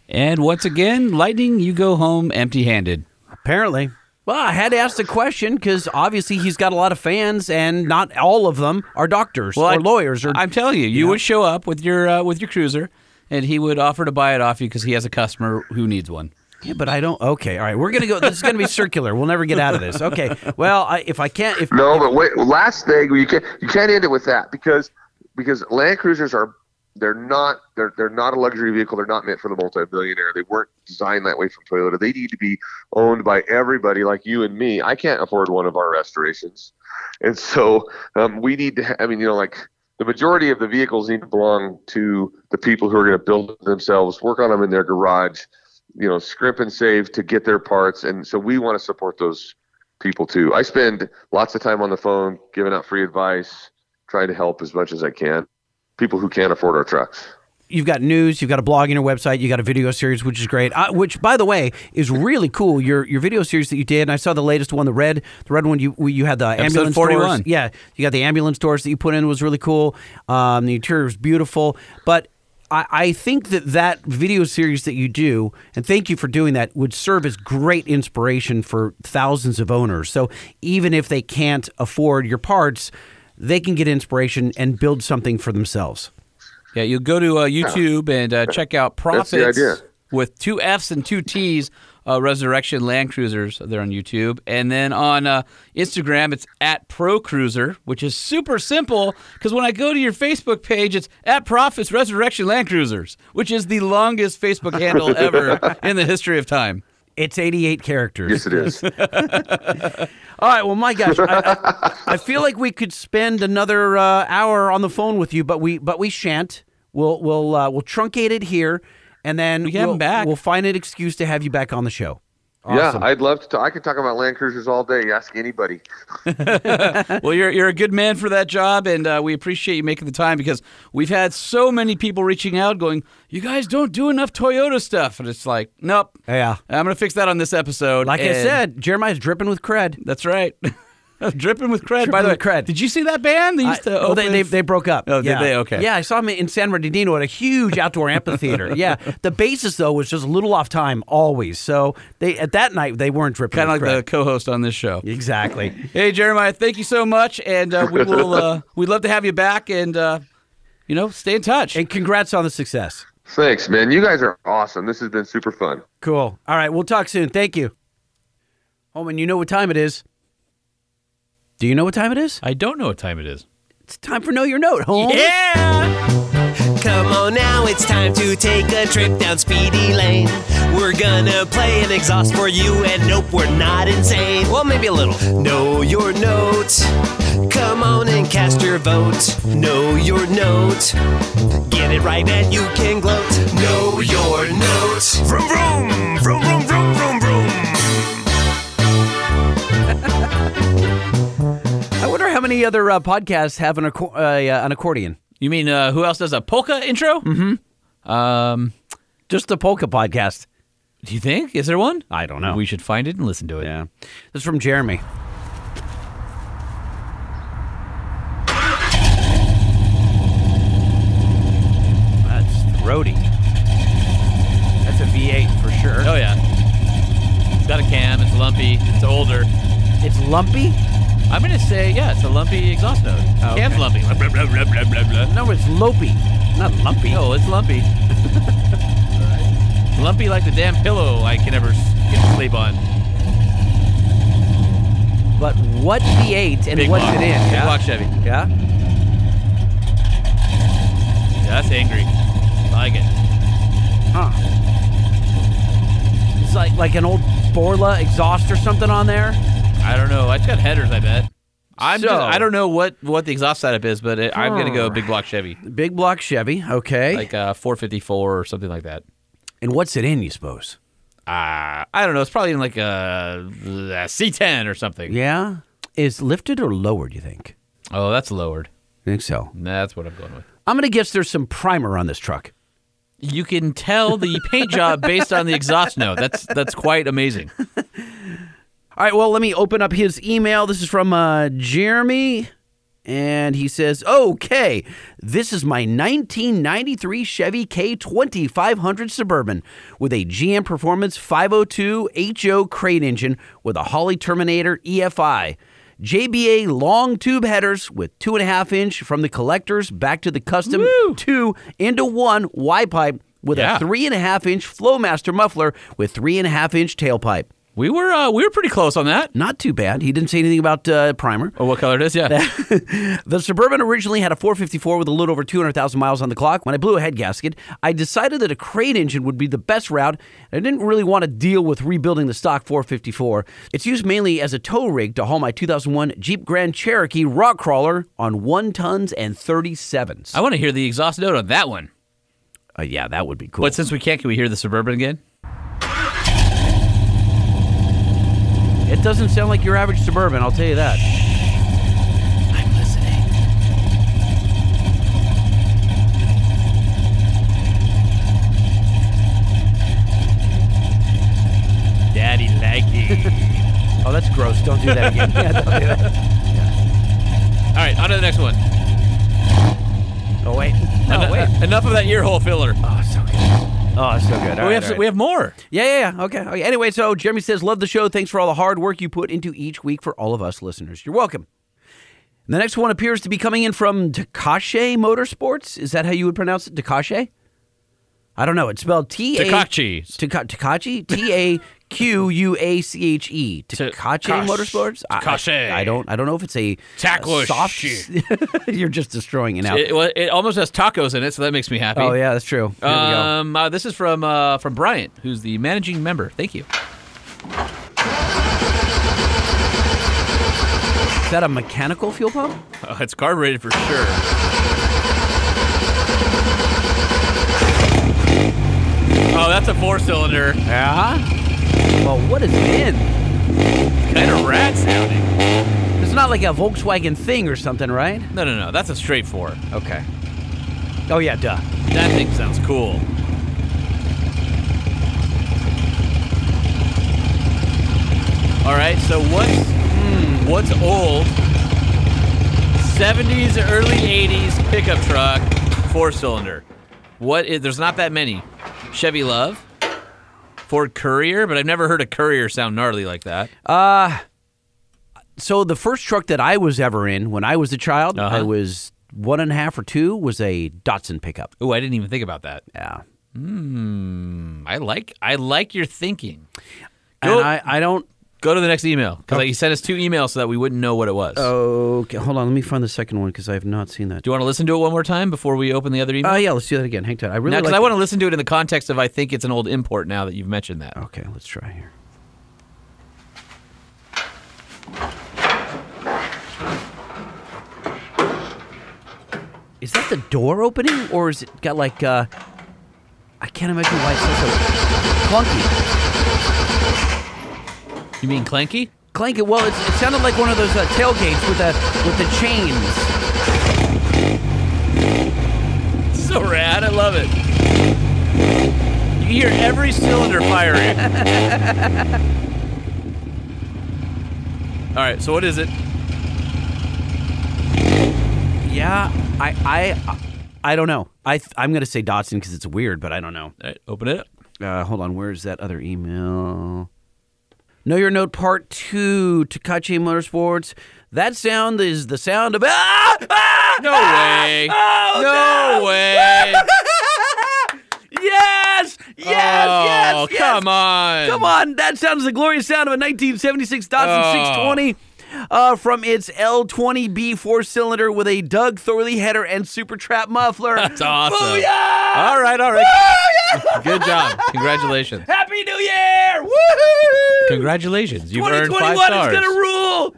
And once again, Lightning, you go home empty-handed. Apparently. Well, I had to ask the question because obviously he's got a lot of fans, and not all of them are doctors or I- lawyers. Or I'm telling you, you would show up with your uh, with your cruiser, and he would offer to buy it off you because he has a customer who needs one. Yeah, but I don't. Okay, all right, we're gonna go. This is gonna be circular. We'll never get out of this. Okay. Well, I, if I can't, if No, but wait. Last thing, you can't you can't end it with that because because Land Cruisers are they're not they're they're not a luxury vehicle. They're not meant for the multi-billionaire. They weren't designed that way from Toyota. They need to be owned by everybody like you and me. I can't afford one of our restorations, and so um, we need to. I mean, you know, like the majority of the vehicles need to belong to the people who are going to build themselves, work on them in their garage, you know, scrimp and save to get their parts, and so we want to support those people too. I spend lots of time on the phone giving out free advice, trying to help as much as I can. People who can't afford our trucks. you've got news, you've got a blog on your website, you got a video series, which is great. Uh, which, by the way, is really cool. Your your video series that you did, and I saw the latest one, the red, the red one. You you had the ambulance 41. doors. Yeah, you got the ambulance doors that you put in was really cool. Um, the interior was beautiful, but. I I think that that video series that you do, and thank you for doing that, would serve as great inspiration for thousands of owners. So even if they can't afford your parts, they can get inspiration and build something for themselves. Yeah, you go to uh, YouTube and uh, check out the Proffitts with two F's and two T's. Uh, Resurrection Land Cruisers. They're on YouTube, and then on uh, Instagram, it's at Pro Cruiser, which is super simple. Because when I go to your Facebook page, it's at Proffitts Resurrection Land Cruisers, which is the longest Facebook handle ever in the history of time. It's 88 characters. Yes, it is. All right. Well, my gosh, I, I, I feel like we could spend another uh, hour on the phone with you, but we but we shan't. We'll we'll uh, we'll truncate it here, and then We can have we'll, him back. We'll find an excuse to have you back on the show. Yeah, I'd love to. Talk. I could talk about Land Cruisers all day. Ask anybody. Well, you're you're a good man for that job, and uh, we appreciate you making the time because we've had so many people reaching out, going, "You guys don't do enough Toyota stuff," and it's like, nope. Yeah. I'm gonna fix that on this episode. Like I said, Jeremiah's dripping with cred. that's right. Dripping with cred. By the way, cred. did you see that band? They I- used to. well, they, they, they broke up. Oh, did yeah. they? Okay. Yeah, I saw them in San Bernardino at a huge outdoor amphitheater. Yeah, the bassist though was just a little off time always. So they at that night they weren't dripping. kind of like cred. the co-host on this show. exactly. Hey, Jeremiah, thank you so much, and uh, we will. Uh, we'd love to have you back, and uh, you know, stay in touch. And congrats on the success. Thanks, man. You guys are awesome. This has been super fun. Cool. All right, we'll talk soon. Thank you. Holman, you know what time it is. Do you know what time it is? I don't know what time it is. It's time for Know Your Note, home. Yeah. Come on now, it's time to take a trip down Speedy Lane. We're gonna play an exhaust for you, and nope, we're not insane. Well, maybe a little. Know your note. Come on and cast your vote. Know your note. Get it right and you can gloat. Know your note. Vroom, vroom, vroom, vroom, vroom, vroom, how many other uh, podcasts have an, acco- uh, an accordion. You mean uh, who else does a polka intro? Mm-hmm. Um, Just the polka podcast. do you think is there one? I don't know. We should find it and listen to it. Yeah. This is from Jeremy. That's throaty. That's a V8 for sure. Oh yeah. It's got a cam. It's lumpy. It's older. It's lumpy? I'm gonna say yeah. It's a lumpy exhaust note. Oh, Cam's okay. lumpy. Blah, blah, blah, blah, blah, blah, blah. No, it's lopey, not lumpy. No, it's lumpy. lumpy like the damn pillow I can never get to sleep on. But what V8 and Big what's block. it in? Big yeah? block Chevy. Yeah? Yeah, that's angry. I like it. Huh. It's like like an old Borla exhaust or something on there. I don't know. It's got headers. I bet. I'm So- just, I don't know what what the exhaust setup is, but it, I'm gonna go big block Chevy, Big block Chevy, okay. like uh 454 or something like that. and what's it in, you suppose? Uh, I don't know. It's probably in like a, a C10 or something. Yeah? Is lifted or lowered, you think? Oh, that's lowered. I think so. That's what I'm going with. I'm going to guess there's some primer on this truck. You can tell the paint job based on the exhaust note. That's that's quite amazing. All right, well, let me open up his email. This is from uh, Jeremy. And he says, okay, this is my 1993 Chevy K2500 Suburban with a GM Performance 502 HO crate engine with a Holley Terminator EFI. JBA long tube headers with two and a half inch from the collectors back to the custom two into one Y pipe with Yeah. a three and a half inch Flowmaster muffler with three and a half inch tailpipe. We were uh, we were pretty close on that. Not too bad. He didn't say anything about uh, primer. Oh, what color it is? Yeah. The Suburban originally had a 454 with a little over 200,000 miles on the clock. When I blew a head gasket, I decided that a crate engine would be the best route. I didn't really want to deal with rebuilding the stock 454. It's used mainly as a tow rig to haul my 2001 Jeep Grand Cherokee rock crawler on 1 tons and 37s. I want to hear the exhaust note on that one. Uh, yeah, that would be cool. But since we can't, can we hear the Suburban again? It doesn't sound like your average suburban, I'll tell you that. I'm listening. Daddy laggy. oh, that's gross. Don't do that again. yeah, don't do that. Yeah. All right, on to the next one. Oh, wait. No, en- oh, wait. Enough of that ear hole filler. Oh, so good. Oh, it's so good. All we right, have right. we have more. Yeah, yeah, yeah. Okay. okay. Anyway, so Jeremy says, Love the show. Thanks for all the hard work you put into each week for all of us listeners. You're welcome. The next one appears to be coming in from Takashi Motorsports. Is that how you would pronounce it? Takashi? I don't know. It's spelled T A Takachi. Taka- Takachi? T A Q U A C H E. Takash- Motorsports? I- I- I, don't I don't know if it's a a soft You're just destroying it now. It, well, it almost has tacos in it, so that makes me happy. oh yeah, that's true. Here. Um, uh, this is from uh, from Bryant, who's the managing member. Thank you. Is that a mechanical fuel pump? Uh, it's carbureted for sure. Oh, that's a four cylinder. Yeah. Well, what has it? Kind of rat sounding. It's not like a Volkswagen thing or something, right? No, no, no. That's a straight four. Okay. Oh yeah, duh. That thing sounds cool. All right, so what's hmm, what's old? 70s, early 80s pickup truck, four cylinder. What is? There's not that many. Chevy LUV, Ford Courier, but I've never heard a Courier sound gnarly like that. Uh so the first truck that I was ever in when I was a child, Uh-huh. I was one and a half or two, was a Datsun pickup. Ooh, I didn't even think about that. Yeah. Hmm, I like I like your thinking. And I, I don't Go to the next email because he sent us two emails so that we wouldn't know what it was. Okay, hold on, let me find the second one because I have not seen that. Do you want to listen to it one more time before we open the other email? Oh yeah, let's do that again. Hang tight. I really because like I want to listen to it in the context of I think it's an old import now that you've mentioned that. Okay, let's try here. Is that the door opening, or is it got like? uh I can't imagine why it's so clunky. You mean Clanky? Clanky. Well, it's, it sounded like one of those uh, tailgates with the with the chains. So rad. I love it. You hear every cylinder firing. All right, so what is it? Yeah, I I I don't know. I I'm gonna say Datsun because it's weird, but I don't know. All right, open it up. Uh, hold on, where's that other email? Know your note part two, Takachi Motorsports. That sound is the sound of ah, ah, No ah! way. Oh, no, way. Yes, yes, yes, oh, yes. come on. Come on, that sounds the glorious sound of a 1976 Datsun Oh. 620 uh, from its L20B four cylinder with a Doug Thorley header and super trap muffler. That's awesome. Booyah! All right, all right. Booyah! Good job. Congratulations. Happy New Year! Woohoo! Congratulations. You've earned 2021 five is stars. gonna rule.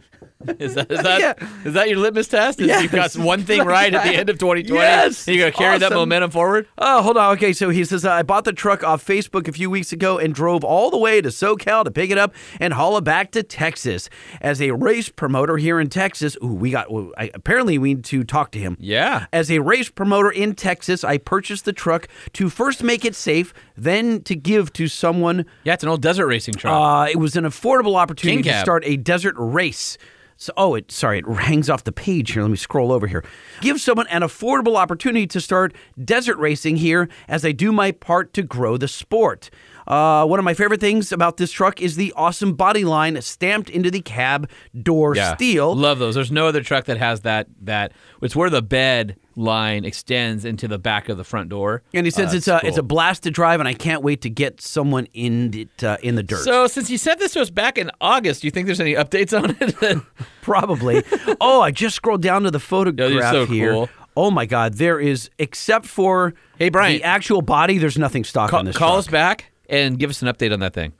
Is that is that, Yeah. is that your litmus test? Is Yes. You've got one thing right at the end of 2020. Yes. And you're gonna carry that momentum forward. Oh, hold on. Okay, so he says I bought the truck off Facebook a few weeks ago and drove all the way to SoCal to pick it up and haul it back to Texas. As a race promoter here in Texas, ooh, we got. ooh, I, apparently, we need to talk to him. Yeah. As a race promoter in Texas, I purchased the truck to first make it safe, then to give to someone Yeah, it's an old desert racing truck. Uh, it was an affordable opportunity to start a desert race. So, oh, it sorry, it hangs off the page here. Let me scroll over here. Give someone an affordable opportunity to start desert racing here as I do my part to grow the sport. Uh, one of my favorite things about this truck is the awesome body line stamped into the cab door yeah. steel. Love those. There's no other truck that has that that it's where the bed line extends into the back of the front door. and he says Uh, it's a cool. it's a blast to drive, and I can't wait to get someone in it uh, in the dirt. So since you said this us back in August, do you think there's any updates on it? Probably. oh, I just scrolled down to the photograph so here. cool. Oh my God, there is except for Hey, Brian. the actual body. There's nothing stock call on this. call truck. us back and give us an update on that thing.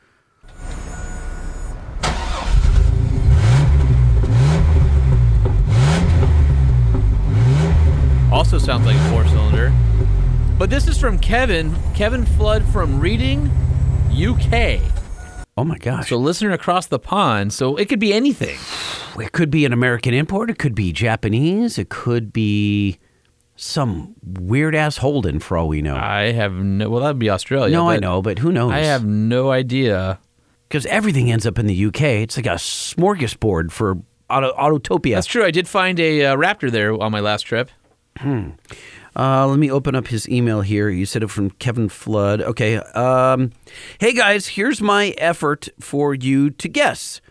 Also sounds like a four cylinder. But this is from Kevin. Kevin Flood from Reading, UK. Oh my gosh, So listener across the pond. So it could be anything. it could be an American import. It could be Japanese. It could be some weird ass Holden for all we know. I have no. Well, that'd be Australia. no, I know, but who knows? I have no idea. because everything ends up in the UK. It's like a smorgasbord for auto, Autotopia. That's true. I did find a uh, Raptor there on my last trip. Uh, let me open up his email here. You said it from Kevin Flood. Okay. Um, hey guys, here's my effort for you to guess.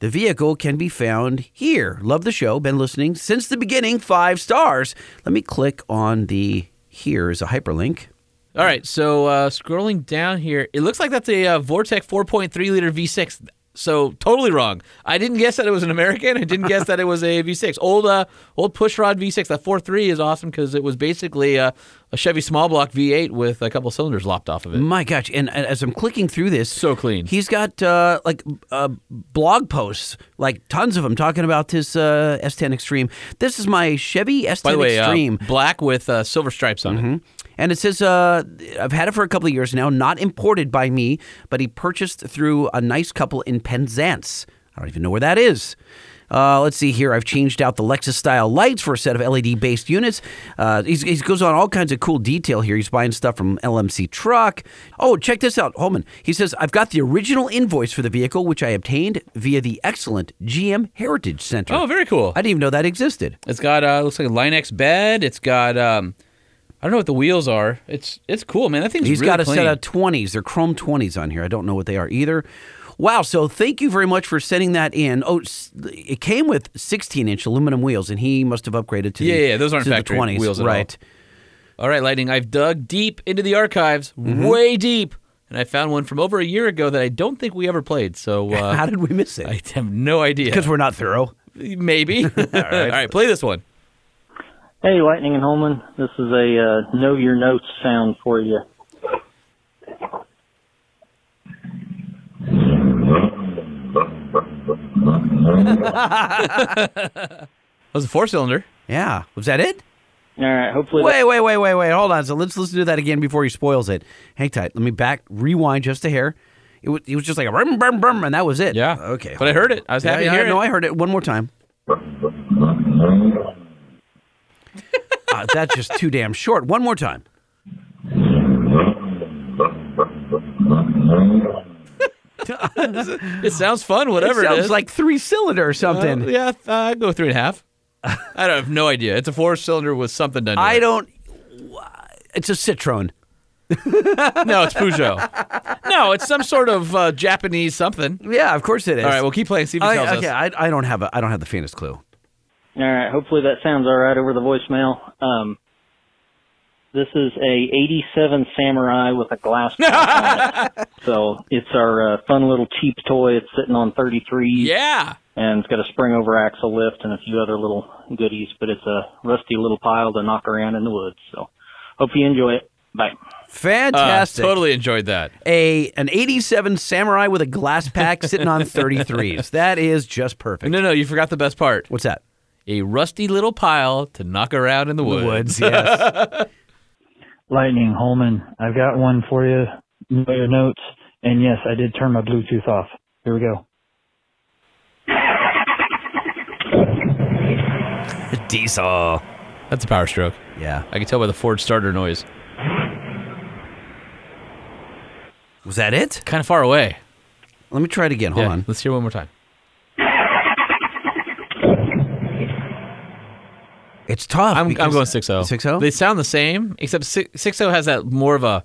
The vehicle can be found here. Love the show. Been listening since the beginning. Five stars. Let me click on the here is a hyperlink. All right, so uh, scrolling down here, it looks like that's a uh, Vortec 4.3 liter V6. So totally wrong. I didn't guess that it was an American. I didn't guess that it was a V6. Old uh, old pushrod V6. That 4.3 is awesome because it was basically uh, a Chevy small block V8 with a couple cylinders lopped off of it. My gosh! And as I'm clicking through this, So clean. He's got uh, like uh, blog posts, like tons of them, talking about this uh, S10 Extreme. This is my Chevy S10 By the way, uh, Extreme. black with uh, silver stripes on it. And it says, uh, I've had it for a couple of years now, not imported by me, but he purchased through a nice couple in Penzance. I don't even know where that is. Uh, let's see here. I've changed out the Lexus style lights for a set of LED based units. Uh, he's, he goes on all kinds of cool detail here. He's buying stuff from LMC Truck. Oh, check this out, Holman. He says, I've got the original invoice for the vehicle, which I obtained via the excellent GM Heritage Center. Oh, very cool. I didn't even know that existed. It's got uh, looks like a Line-X bed. It's got um, I don't know what the wheels are. It's it's cool, man. That thing's He's really got a clean. set of 20s. They're chrome 20s on here. I don't know what they are either. Wow. So thank you very much for sending that in. Oh, it came with 16 inch aluminum wheels, and he must have upgraded to Yeah, the, yeah, those aren't to the factory 20s. wheels at all. right. All right, Lightning. I've dug deep into the archives, Mm-hmm. way deep, and I found one from over a year ago that I don't think we ever played. So uh, How did we miss it? I have no idea. Because we're not thorough. maybe. all, right. all right, play this one. Hey, Lightning and Holman. This is a uh, know your notes sound for you. That was a four cylinder. Yeah. Was that it? All right. Hopefully, Wait, wait, wait, wait, wait. Hold on. So let's listen to that again before he spoils it. Hang tight. Let me back, rewind just a hair. It was, it was just like a brum, brum, brum, and that was it. Yeah. Okay. But I heard it. I was Yeah, happy yeah, to hear no, it. I heard it one more time. uh, that's just too damn short. One more time. It sounds fun, whatever it it sounds is. like three cylinder or something. Uh, yeah, uh, I'd go three and a half. I don't have no idea. It's a four cylinder with something done. To I it. don't. It's a Citroen. No, it's Peugeot. no, it's some sort of uh, Japanese something. Yeah, of course it is. All right, we'll keep playing. See if he tells I, us. okay, I, I don't have a I don't have the faintest clue. All right. Hopefully that sounds all right over the voicemail. Um, this is a '87 Samurai with a glass. top on it. So it's our uh, fun little cheap toy. It's sitting on 33. Yeah. and it's got a spring over axle lift and a few other little goodies, but it's a rusty little pile to knock around in the woods. So hope you enjoy it. Bye. Uh, Fantastic. totally enjoyed that. A an 87 Samurai with a glass pack sitting on 33s. That is just perfect. No, no, you forgot the best part. What's that? A rusty little pile to knock around in the woods. yes. Lightning Holman, I've got one for you. Know your notes. And yes, I did turn my Bluetooth off. Here we go. Diesel. That's a power stroke. Yeah. I can tell by the Ford starter noise. Was that it? Kind of far away. Let me try it again. Hold Yeah, on. Let's hear one more time. It's tough. I'm, I'm going 6-0. 6-0? They sound the same, except 6-0 has that more of a,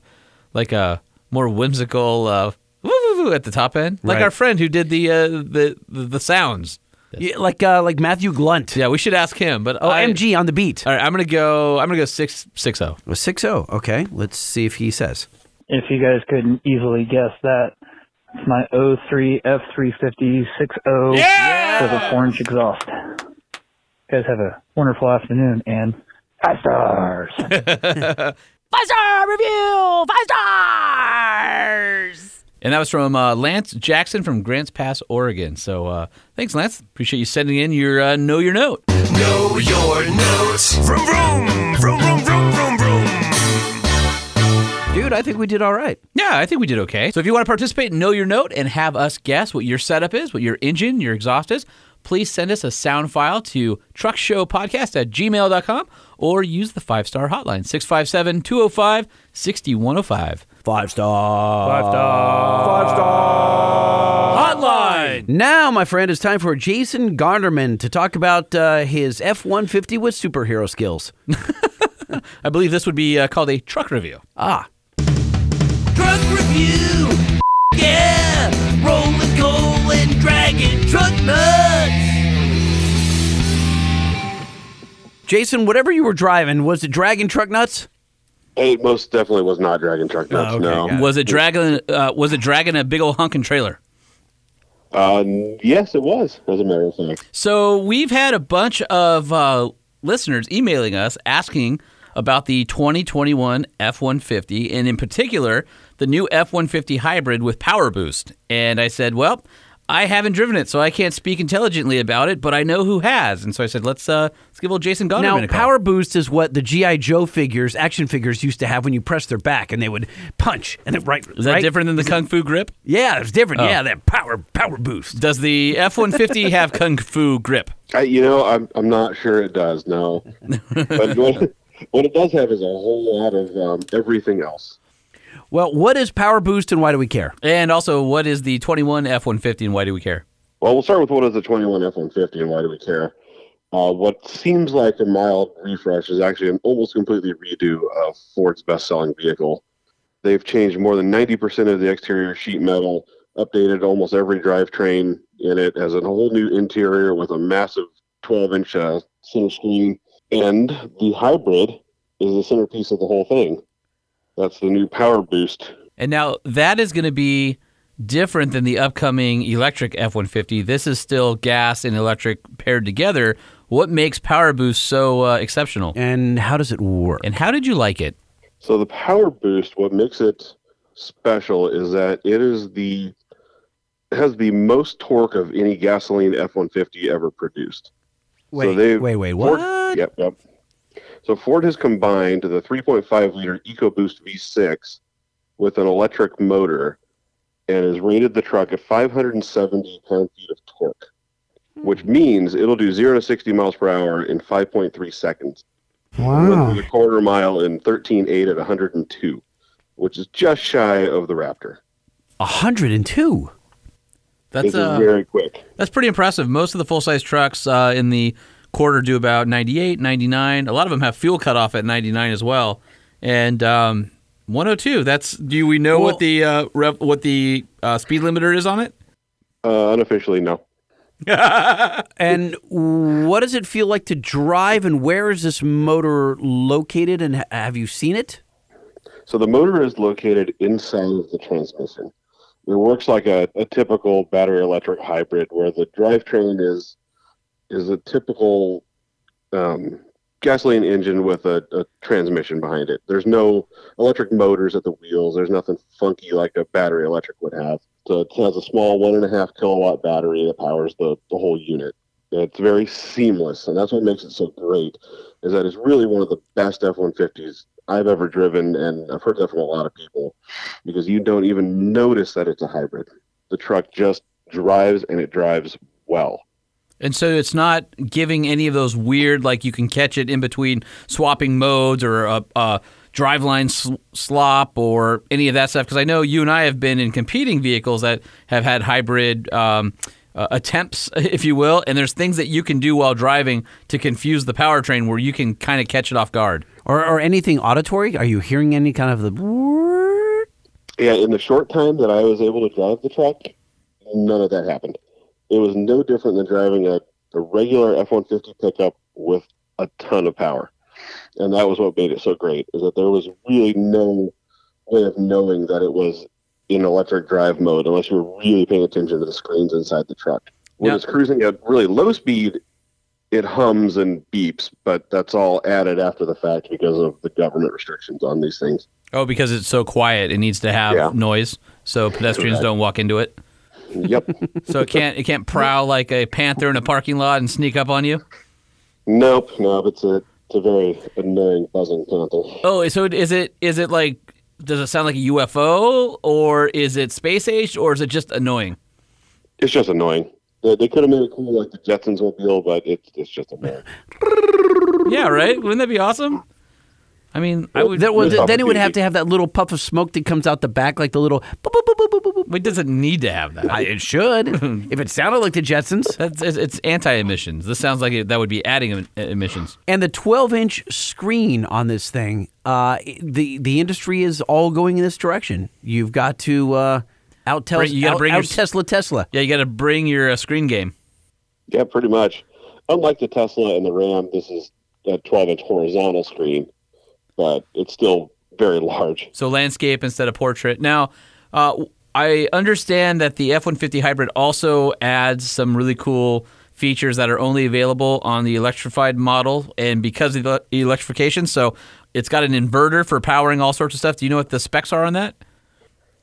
like a more whimsical uh, woo, woo, woo at the top end. Like Right. our friend who did the, uh, the, the the sounds. Yeah, like uh, like Matthew Glunt. Yeah, we should ask him. But Oh, I, MG on the beat. All right, I'm gonna go. I'm gonna go six six zero. Was 6-0. Okay. Let's see if he says. If you guys couldn't easily guess that, it's my 03 F350 60 with a orange exhaust. You guys have a wonderful afternoon and five stars. Five star review. Five stars. And that was from uh, Lance Jackson from Grants Pass, Oregon. So uh, thanks, Lance. Appreciate you sending in your uh, know your note. Know your notes. Vroom, vroom, vroom, vroom, vroom, vroom, vroom. Dude, I think we did all right. Yeah, I think we did okay. So if you want to participate in Know Your Note and have us guess what your setup is, what your engine, your exhaust is, please send us a sound file to truckshowpodcast at gmail.com or use the five star hotline 657 205 6105. Five star. Five star. Five star. Hotline. Now, my friend, it's time for Jason Gonderman to talk about uh, his F 150 with superhero skills. I believe this would be uh, called a truck review. Ah. Truck review. And dragging truck nuts. Jason, whatever you were driving, was it dragging truck nuts? It most definitely was not dragging truck nuts. no. Was it dragging? Uh, was it dragging a big old hunking trailer? Uh, yes, it was. As a matter of fact. So we've had a bunch of uh, listeners emailing us asking about the 2021 F-150, and in particular the new F-150 hybrid with power boost. And I said, well. I haven't driven it, so I can't speak intelligently about it, but I know who has. And so I said, let's uh, let's give old Jason Gonderman Now, a call. Power Boost is what the GI Joe figures, action figures, used to have when you press their back and they would punch and then right. Is that right? different than the Kung Fu grip? Yeah, it's different. Oh. Yeah, that power power boost. Does the F-150 have Kung Fu grip? I, you know, I'm I'm not sure it does. No, but what, what it does have is a whole lot of um, everything else. Well, what is Power Boost and why do we care? And also, what is the 21 F-150 and why do we care? Well, we'll start with what is the 21 F-150 and why do we care? Uh, what seems like a mild refresh is actually an almost completely redo of Ford's best-selling vehicle. They've changed more than 90% of the exterior sheet metal, updated almost every drivetrain in it, has a whole new interior with a massive 12-inch uh, center screen, and the hybrid is the centerpiece of the whole thing. That's the new Power Boost. And now that is going to be different than the upcoming electric F 150. This is still gas and electric paired together. What makes Power Boost so uh, exceptional? And how does it work? And how did you like it? So the Power Boost, what makes it special is that it is the it has the most torque of any gasoline F-150 ever produced. Wait, they wait, wait, Ford, what? Yep, yep. So Ford has combined the 3.5 liter EcoBoost V6 with an electric motor and has rated the truck at 570 pound-feet of torque, which means it'll do 0 to 60 miles per hour in 5.3 seconds. Wow. With a quarter mile in 13.8 at 102, which is just shy of the Raptor. 102. That's uh, very quick. That's pretty impressive. Most of the full size trucks uh, in the quarter do about 98, 99. A lot of them have fuel cutoff at 99 as well. And um, 102. That's do we know Well- what the uh, rev, what the uh, speed limiter is on it? Uh, unofficially, no. And what does it feel like to drive and where is this motor located and have you seen it? So the motor is located inside of the transmission. It works like a, a typical battery electric hybrid where the drivetrain is is a typical um, gasoline engine with a, a transmission behind it. There's no electric motors at the wheels. There's nothing funky like a battery electric would have. So it has a small one and a half kilowatt battery that powers the, the whole unit. It's very seamless, and that's what makes it so great. Is that it's really one of the best F-150s I've ever driven, and I've heard that from a lot of people, because you don't even notice that it's a hybrid. The truck just drives, and it drives well. And so it's not giving any of those weird, like you can catch it in between swapping modes or a, a driveline sl- slop or any of that stuff. Because I know you and I have been in competing vehicles that have had hybrid um, uh, attempts, if you will. And there's things that you can do while driving to confuse the powertrain where you can kind of catch it off guard. Or, or anything auditory? Are you hearing any kind of the. Yeah, in the short time that I was able to drive the truck, none of that happened. It was no different than driving a, a regular F-150 pickup with a ton of power. And that was what made it so great, is that there was really no way of knowing that it was in electric drive mode unless you were really paying attention to the screens inside the truck. When it's cruising at really low speed, it hums and beeps, but that's all added after the fact because of the government restrictions on these things. Oh, because it's so quiet, it needs to have Yeah. noise so pedestrians Correct. don't walk into it. Yep. So it can't it can't prowl like a panther in a parking lot and sneak up on you. Nope, no, it's a it's a very annoying buzzing panther. Oh, so is it is it like does it sound like a UFO or is it space age or is it just annoying? It's just annoying. They, they could have made it cool like the Jetsons mobile, but it's it's just annoying. Yeah, right? Wouldn't that be awesome? I mean, I would. Then, well, Missed then it would have to have that little puff of smoke that comes out the back, like the little. boop, boop, boop, boop, boop, boop, boop. It doesn't need to have that. I- It should. if it sounded like the Jetsons. That's, it's, it's anti-emissions. This sounds like it, that would be adding em- emissions. And the 12 inch screen on this thing, uh, the the industry is all going in this direction. You've got to uh, out, Bring- you gotta out, bring your out s- Tesla Tesla. Yeah, you got to bring your uh, screen game. Yeah, pretty much. Unlike the Tesla and the Ram, this is a 12 inch horizontal screen, but it's still very large. So landscape instead of portrait. Now, uh, I understand that the F-150 hybrid also adds some really cool features that are only available on the electrified model, and because of the electrification, so it's got an inverter for powering all sorts of stuff. Do you know what the specs are on that?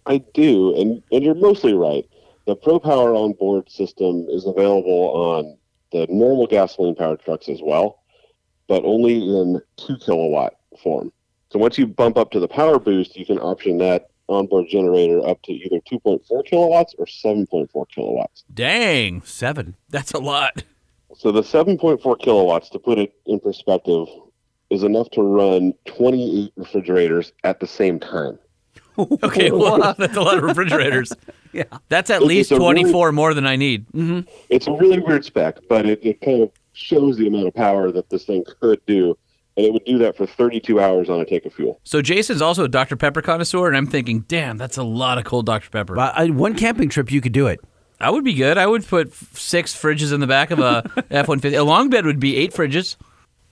I do, and, and you're mostly right. The Pro Power onboard system is available on the normal gasoline powered trucks as well, but only in 2 kilowatt form. So once you bump up to the power boost, you can option that onboard generator up to either 2.4 kilowatts or 7.4 kilowatts. Dang, Seven. that's a lot. So the 7.4 kilowatts, to put it in perspective, is enough to run 28 refrigerators at the same time. Okay, well, that's a lot of refrigerators. Yeah. That's at It's least a really- 24 more than I need. Mm-hmm. It's a really weird spec, but it, it kind of shows the amount of power that this thing could do. And it would do that for 32 hours on a tank of fuel. So Jason's also a Dr. Pepper connoisseur, and I'm thinking, damn, that's a lot of cold Dr. Pepper. But uh, one camping trip, you could do it. I would be good. I would put six fridges in the back of a F-150. A long bed would be eight fridges.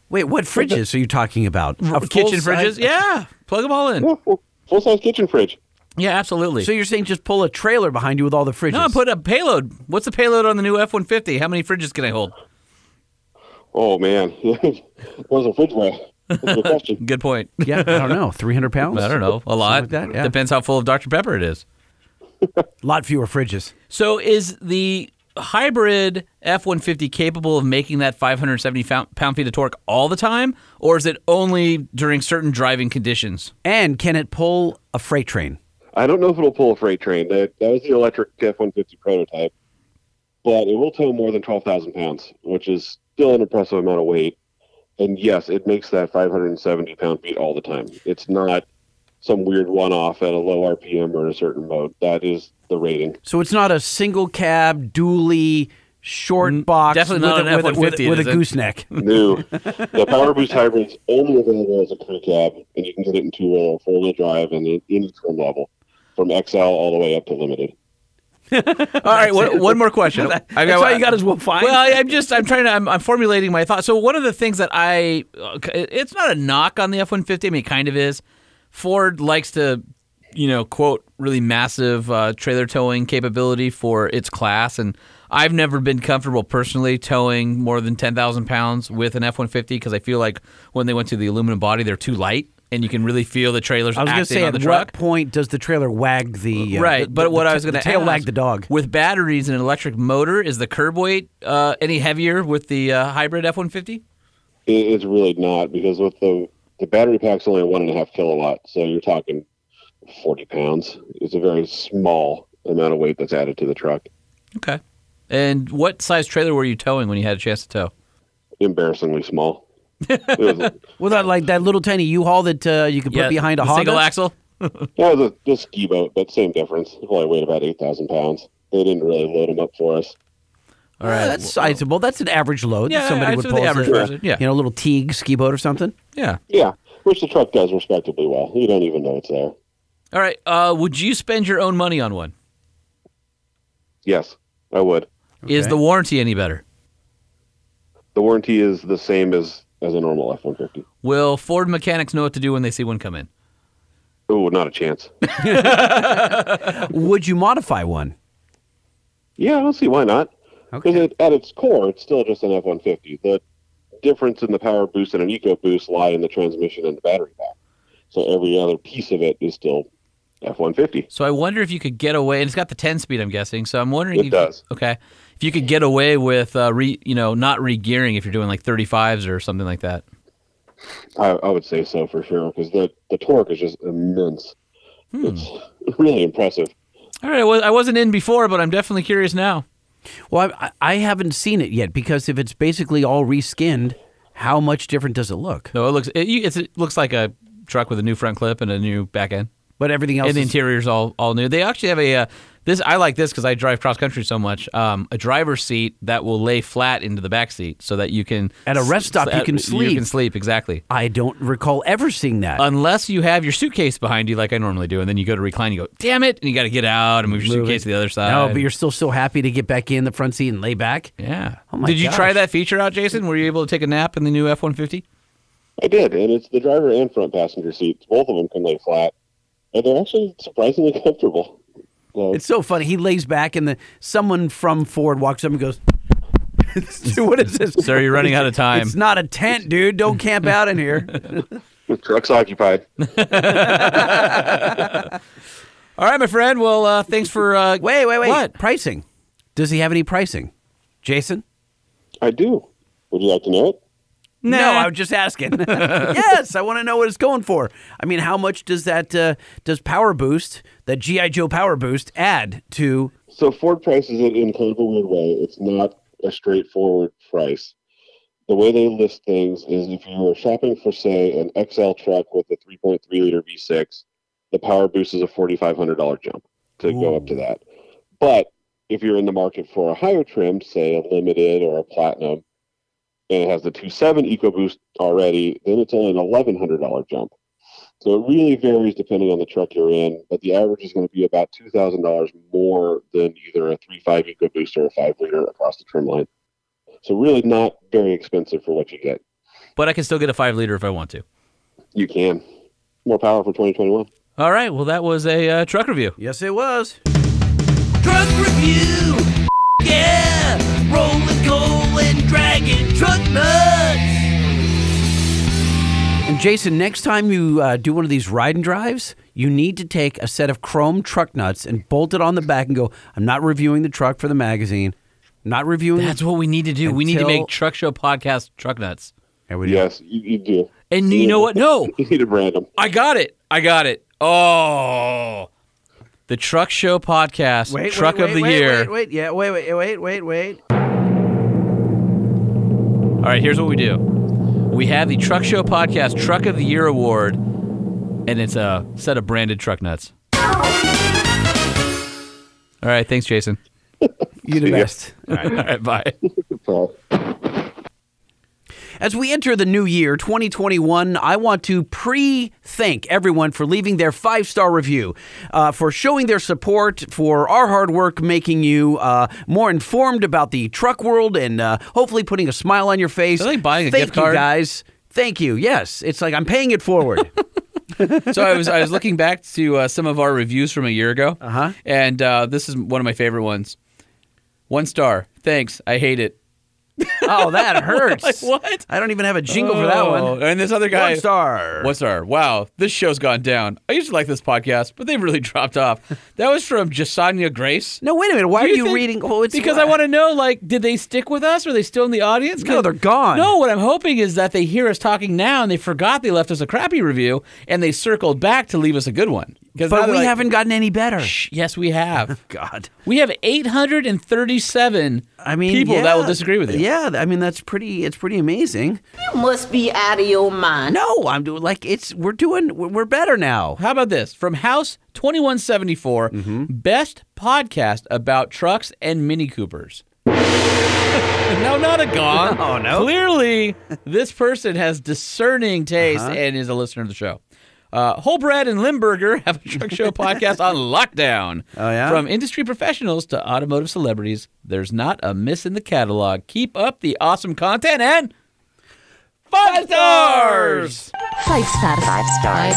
Wait, what fridges are you talking about? A kitchen full-size- fridges. Yeah, plug them all in. Yeah, full, full size kitchen fridge. Yeah, absolutely. So you're saying just pull a trailer behind you with all the fridges? no, put a payload. What's the payload on the new F-150? How many fridges can I hold? Oh, man. Where's the fridge weigh? That's a good question. Good point. yeah, I don't know. 300 pounds? I don't know. A lot. like that, yeah. Depends how full of Dr. Pepper it is. A lot fewer fridges. So is the hybrid F-150 capable of making that 570 pound pound feet of torque all the time, or is it only during certain driving conditions? And can it pull a freight train? I don't know if it'll pull a freight train. That, that was the electric F 150 prototype, but it will tow more than 12,000 pounds, which is still an impressive amount of weight. And yes, it makes that 570 pound feet all the time. It's not some weird one off at a low RPM or in a certain mode. That is the rating. So it's not a single cab, dually, short box definitely not with, a, an with, a, with, F-150, a- with a gooseneck. No. the Power Boost Hybrid's only available as a crew cab, and you can get it in two wheel or four wheel drive and in any trim level, from XL all the way up to limited. All right, one, one more question. I That's all you got is what fine. Well, I, I'm just I'm trying to I'm, I'm formulating my thoughts. So one of the things that I it's not a knock on the F150. I mean, it kind of is. Ford likes to, you know, quote really massive uh, trailer towing capability for its class, and I've never been comfortable personally towing more than ten thousand pounds with an F150 because I feel like when they went to the aluminum body, they're too light, and you can really feel the trailers I was acting going to say, at the truck. what point does the trailer wag the uh, right, the- but the- what the I was going to the tail wag the dog? with batteries and an electric motor, is the curb weight uh, any heavier with the uh, hybrid F one fifty? It's really not because with the the battery pack's only a one and a half kilowatt, so you're talking 40 pounds. It's a very small amount of weight that's added to the truck. Okay. And what size trailer were you towing when you had a chance to tow? Embarrassingly small. It was, Well, that like that little tiny U-Haul that uh, you could put behind a the Honda. single axle. yeah, it was a, a ski boat, but same difference. It probably weighed about 8,000 pounds. They didn't really load them up for us. All right, right. that's sizable. That's an average load. Yeah, that somebody I'd pull. the average a- person, yeah. You know, a little Teague ski boat or something. Yeah. Yeah, which the truck does respectably well. You don't even know it's there. All right. Uh, would you spend your own money on one? Yes, I would. Is the warranty any better? The warranty is the same as, as a normal F 150. Will Ford mechanics know what to do when they see one come in? Oh, not a chance. Would you modify one? Yeah, I don't see why not. Because Okay. it, at its core, it's still just an F 150. The difference in the power boost and an eco boost lie in the transmission and the battery pack. So every other piece of it is still F 150. So I wonder if you could get away, and it's got the 10 speed, I'm guessing. So I'm wondering It if does. okay, if you could get away with uh, re, you know, not re-gearing if you're doing like 35s or something like that. I, I would say so for sure because the, the torque is just immense. It's really impressive. All right, I, was, I wasn't in before, but I'm definitely curious now. Well, I, I haven't seen it yet because if it's basically all reskinned, how much different does it look? No, it looks it, it's, it looks like a truck with a new front clip and a new back end. But everything else and the is- interior's all all new. They actually have a uh, this. I like this because I drive cross country so much. Um, a driver's seat that will lay flat into the back seat so that you can At a rest stop, you at- can You sleep. can sleep exactly. I don't recall ever seeing that. Unless you have your suitcase behind you, like I normally do, and then you go to recline, you go, "Damn it!" and you got to get out and move your Move suitcase it. to the other side. No, but you're still so happy to get back in the front seat and lay back. Yeah. Oh my Did you try that feature out, Jason? Were you able to take a nap in the new F one fifty? I did, and it's the driver and front passenger seats. Both of them can lay flat, and they're actually surprisingly comfortable. So, It's so funny. He lays back, and the someone from Ford walks up and goes, "Dude, what is this? Sir, you're running out of time. It's not a tent, dude. Don't camp out in here." the truck's occupied. All right, my friend. Well, uh, thanks for uh, wait, wait, wait. What? Pricing? Does he have any pricing, Jason? I do. Would you like to know it? No, I was just asking. yes, I want to know what it's going for. I mean, how much does that uh, does Power Boost, that GI Joe Power Boost, add to? So Ford prices it in kind of a weird way. It's not a straightforward price. The way they list things is if you are shopping for, say, an XL truck with a 3.3 liter V6, the Power Boost is a $4,500 jump to go up to that. But if you're in the market for a higher trim, say a Limited or a Platinum, and it has the 2.7 EcoBoost already, then it's only an $1,100 jump. So it really varies depending on the truck you're in, but the average is going to be about two thousand dollars more than either a 3.5 EcoBoost or a five liter across the trim line. So really not very expensive for what you get. But I can still get a five liter if I want to. You can more power for 2021. All right. Well, that was a uh, truck review. Yes, it was. Truck review. Yeah. Rolling and dragging truck nuts. And Jason, next time you uh, do one of these ride and drives, you need to take a set of chrome truck nuts and bolt it on the back and go. I'm not reviewing the truck for the magazine. I'm not reviewing. That's what we need to do. we need to Until- make Truck Show podcast truck nuts. Yes, you, you do. And you know what? No, You need to brand them. I got it. I got it. Oh, the Truck Show podcast, Wait, truck wait, of the wait, year. Wait, wait, yeah, wait, wait, wait, wait, wait. All right, here's what we do. We have the Truck Show podcast Truck of the Year award, and it's a set of branded truck nuts. All right, thanks, Jason. You're the best. All right, all right bye. As we enter the new year, 2021, I want to pre thank everyone for leaving their five star review, uh, for showing their support, for our hard work making you uh, more informed about the truck world and uh, hopefully putting a smile on your face. That like buying a thank gift you, card? guys. Thank you. Yes, it's like I'm paying it forward. so I was I was looking back to uh, some of our reviews from a year ago, uh-huh. and uh, this is one of my favorite ones. One star. Thanks. I hate it. oh, that hurts. Like, what? I don't even have a jingle for that one. Oh, and this other guy, One star. One star. Wow, this show's gone down. I used to like this podcast, but they've really dropped off. That was from Jasanya Grace. No, wait a minute. Why are you think- reading? Oh, it's because I want to know, like, did they stick with us? Are they still in the audience? No, they're gone. No, what I'm hoping is that they hear us talking now and they forgot they left us a crappy review and they circled back to leave us a good one. Because now But we like, haven't gotten any better. "Shh, Yes, we have. God. We have 837 I mean, people yeah, that will disagree with you. Yeah, I mean that's pretty. It's pretty amazing. You must be out of your mind. No, I'm doing like it's. We're doing. We're we're better now. How about this? From House 2174, Mm-hmm. best podcast about trucks and Mini Coopers. no, not a gong. Oh, no. Clearly, this person has discerning taste Uh-huh. and is a listener of the show. Uh, Holbred and Limburger have a truck show podcast on lockdown. Oh, yeah? From industry professionals to automotive celebrities, there's not a miss in the catalog. Keep up the awesome content and five stars. Five stars. Five stars.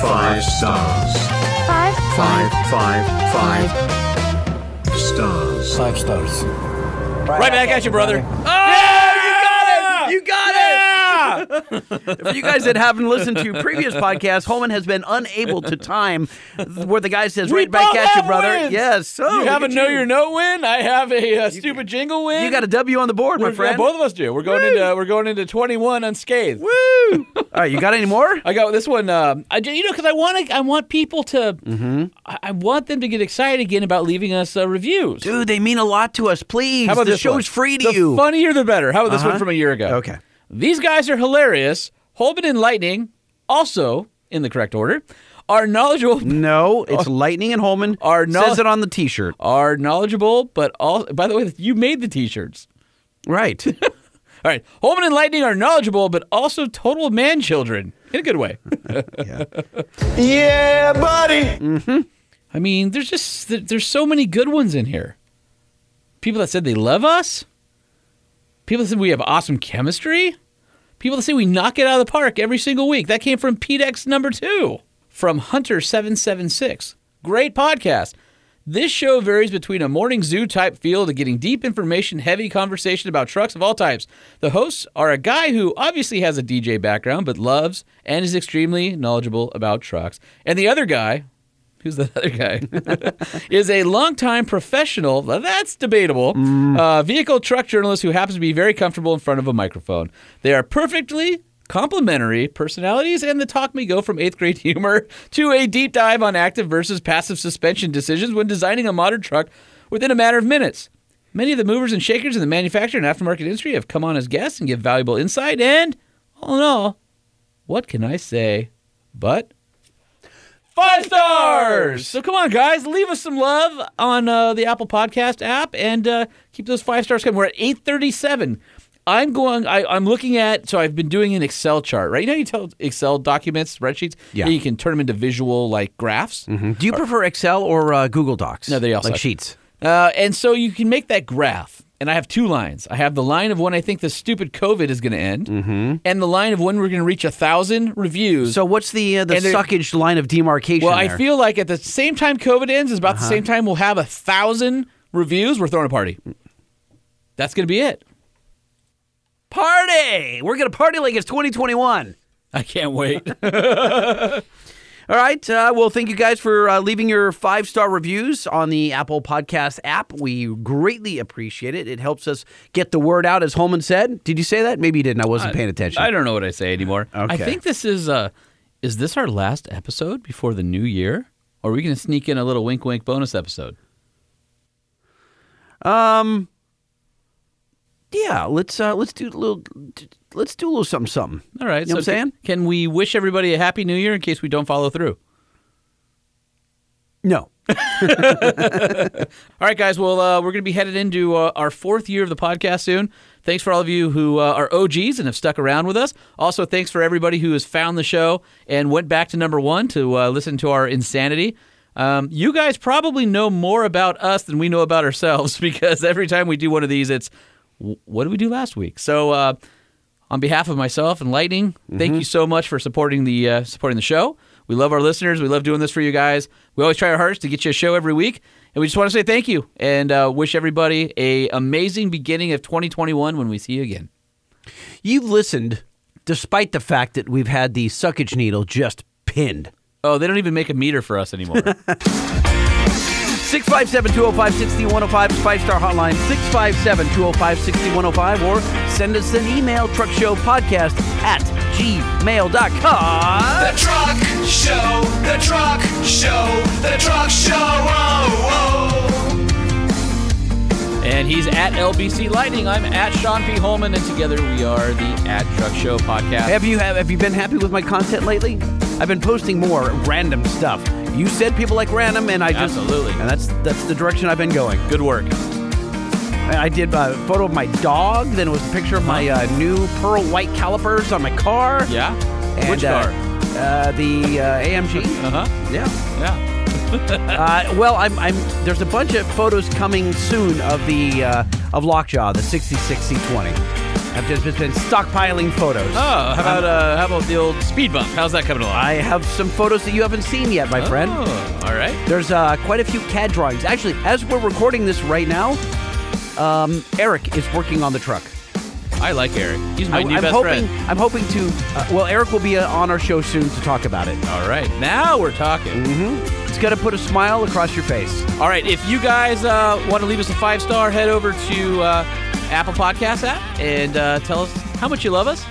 Five stars. Five. Five, five, five stars. Five stars. Right back at you, brother. Oh, you got it! For you guys that haven't listened to previous podcasts, Holman has been unable to time where the guy says right back at you, brother. wins. Yes. Oh, you have a know your note win. I have a uh, stupid jingle win. You got a W on the board, my We're- friend. yeah, both of us do. We're going into we're going into 21 unscathed. Woo! All right, you got any more? I got this one. Um, I you know because I want to I want people to Mm-hmm. I, I want them to get excited again about leaving us uh, reviews. Dude, they mean a lot to us. Please, How about the this show's one? free to the you. funnier the better. How about this Uh-huh. one from a year ago? Okay. These guys are hilarious. Holman and Lightning Also, in the correct order, are knowledgeable. No, it's Lightning and Holman. Are knowl- Says it on the T-shirt. Are knowledgeable, but all. By the way, you made the T-shirts. Right. All right, Holman and Lightning are knowledgeable, but also total man children in a good way. Yeah, buddy. Mm-hmm. I mean, there's just there's so many good ones in here. People that said they love us. People that said we have awesome chemistry. People that say we knock it out of the park every single week. That came from PDX number two from Hunter seven seven six. Great podcast. This show varies between a morning zoo type feel to getting deep information, heavy conversation about trucks of all types. The hosts are a guy who obviously has a DJ background but loves and is extremely knowledgeable about trucks. And the other guy, who's the other guy, is a longtime professional. That's debatable, uh, vehicle truck journalist who happens to be very comfortable in front of a microphone. They are perfectly complementary personalities, and the talk may go from eighth grade humor to a deep dive on active versus passive suspension decisions when designing a modern truck within a matter of minutes. Many of the movers and shakers in the manufacturer and aftermarket industry have come on as guests and give valuable insight. And all in all, what can I say but five stars? So come on, guys, leave us some love on uh, the Apple Podcast app and uh, keep those five stars coming. We're at eight thirty-seven. I'm going. I, I'm looking at. So I've been doing an Excel chart, right? You know, you tell Excel documents, spreadsheets. Yeah. you can turn them into visual like graphs. Do you prefer Excel or uh, Google Docs? No, they all like sheets. Uh, and so you can make that graph. And I have two lines. I have the line of when I think the stupid COVID is going to end, Mm-hmm. and the line of when we're going to reach a thousand reviews. So what's the uh, the And suckage line of demarcation? well, I feel like at the same time COVID ends is about the Uh-huh. same time we'll have a thousand reviews. We're throwing a party. That's going to be it. party. We're gonna party like it's 2021. I can't wait. All right. Uh, well, thank you guys for uh, leaving your five star reviews on the Apple Podcast app. We greatly appreciate it. It helps us get the word out, as Holman said. Did you say that? Maybe you didn't. I wasn't paying attention. I don't know what I say anymore. I think this is uh is this our last episode before the new year? Or are we going to sneak in a little wink wink bonus episode? Um. Yeah. Let's uh, let's do a little. Let's do a little something something. All right. You know what I'm saying? Can, can we wish everybody a happy new year in case we don't follow through? No. All right, guys. Well, uh, we're going to be headed into uh, our fourth year of the podcast soon. Thanks for all of you who uh, are OGs and have stuck around with us. Also, thanks for everybody who has found the show and went back to number one to uh, listen to our insanity. Um, you guys probably know more about us than we know about ourselves because every time we do one of these, it's what did we do last week? So, uh, on behalf of myself and Lightning, thank you so much for supporting the uh, supporting the show. We love our listeners. We love doing this for you guys. We always try our hardest to get you a show every week, and we just want to say thank you and uh, wish everybody a amazing beginning of 2021 when we see you again. You've listened, despite the fact that we've had the suckage needle just pinned. Oh, they don't even make a meter for us anymore. 657 205 6105 five oh star hotline 657 205 6105 or send us an email truckshowpodcast at gmail.com. The truck show, the truck show, the truck show. Oh, oh. and he's at LBC Lightning. I'm at Sean P. Holman, and together we are the At Truck Show podcast. Have you have, have you been happy with my content lately? I've been posting more random stuff. You said people like random, and I just Absolutely. and that's that's the direction I've been going. Good work. I did a photo of my dog. Then it was a picture of my uh, new pearl white calipers on my car. Yeah. And, Which uh, car? Uh, the uh, AMG. Uh huh. Yeah. Yeah. uh, well, I'm, I'm. There's a bunch of photos coming soon of the uh, of Lockjaw, the 66 C20. I've just, been stockpiling photos. Oh, how about uh, how about the old speed bump? How's that coming along? I have some photos that you haven't seen yet, my friend. Oh, all right. There's uh, quite a few CAD drawings. Actually, as we're recording this right now, um, Eric is working on the truck. I like Eric. He's my I, new am best hoping. friend. I'm hoping to. Uh, well, Eric will be uh, on our show soon to talk about it. All right, now we're talking. Mm-hmm. It's gonna put a smile across your face. All right, if you guys uh, want to leave us a five star, head over to uh, Apple Podcast app and uh, tell us how much you love us.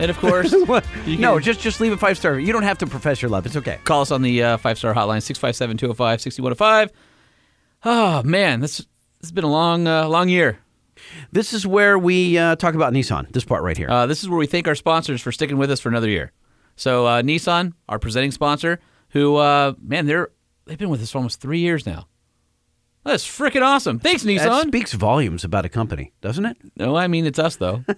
And of course, no, just just leave a five star. You don't have to profess your love. It's okay. call us on the uh, five star hotline 657 205 6105. Oh, man, this, this has been a long, uh, long year. This is where we uh, talk about Nissan. This part right here. Uh, this is where we thank our sponsors for sticking with us for another year. So uh, Nissan, our presenting sponsor, who uh, man, they're they've been with us for almost three years now. That's freaking awesome. Thanks, That Nissan. speaks volumes about a company, doesn't it? No, I mean it's us though.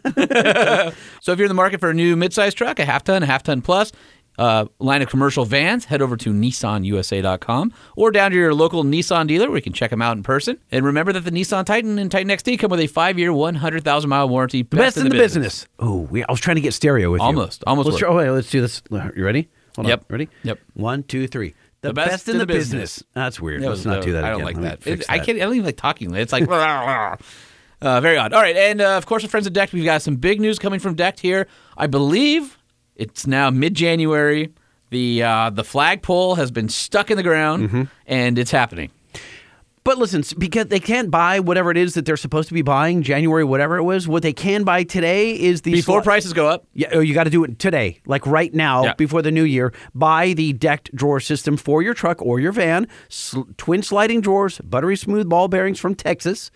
so if you're in the market for a new midsize truck, a half ton, a half ton plus, uh, line of commercial vans, head over to nissanusa.com or down to your local Nissan dealer where you can check them out in person. And remember that the Nissan Titan and Titan XT come with a five-year, 100,000 mile warranty. The best, in the business. Oh, we, I was trying to get stereo with Almost, you. almost Let's, try- oh, wait, let's do this. You ready? Hold Yep. on. Ready? Yep. One, two, three. The, The best, in the, business. That's weird. That Let's not do that I don't like Let me that. I can't. I don't even like talking. It's like uh, very odd. All right, and uh, of course, with friends of Decked, we've got some big news coming from Decked here. I believe it's now mid-January. The uh, the flagpole has been stuck in the ground, Mm-hmm. and it's happening. But listen, because they can't buy whatever it is that they're supposed to be buying, January, whatever it was, what they can buy today is the Before sli- prices go up. Yeah, oh, you got to do it today, like right now, Yeah. before the new year. Buy the Decked drawer system for your truck or your van. Sl- twin sliding drawers, buttery smooth ball bearings from Texas.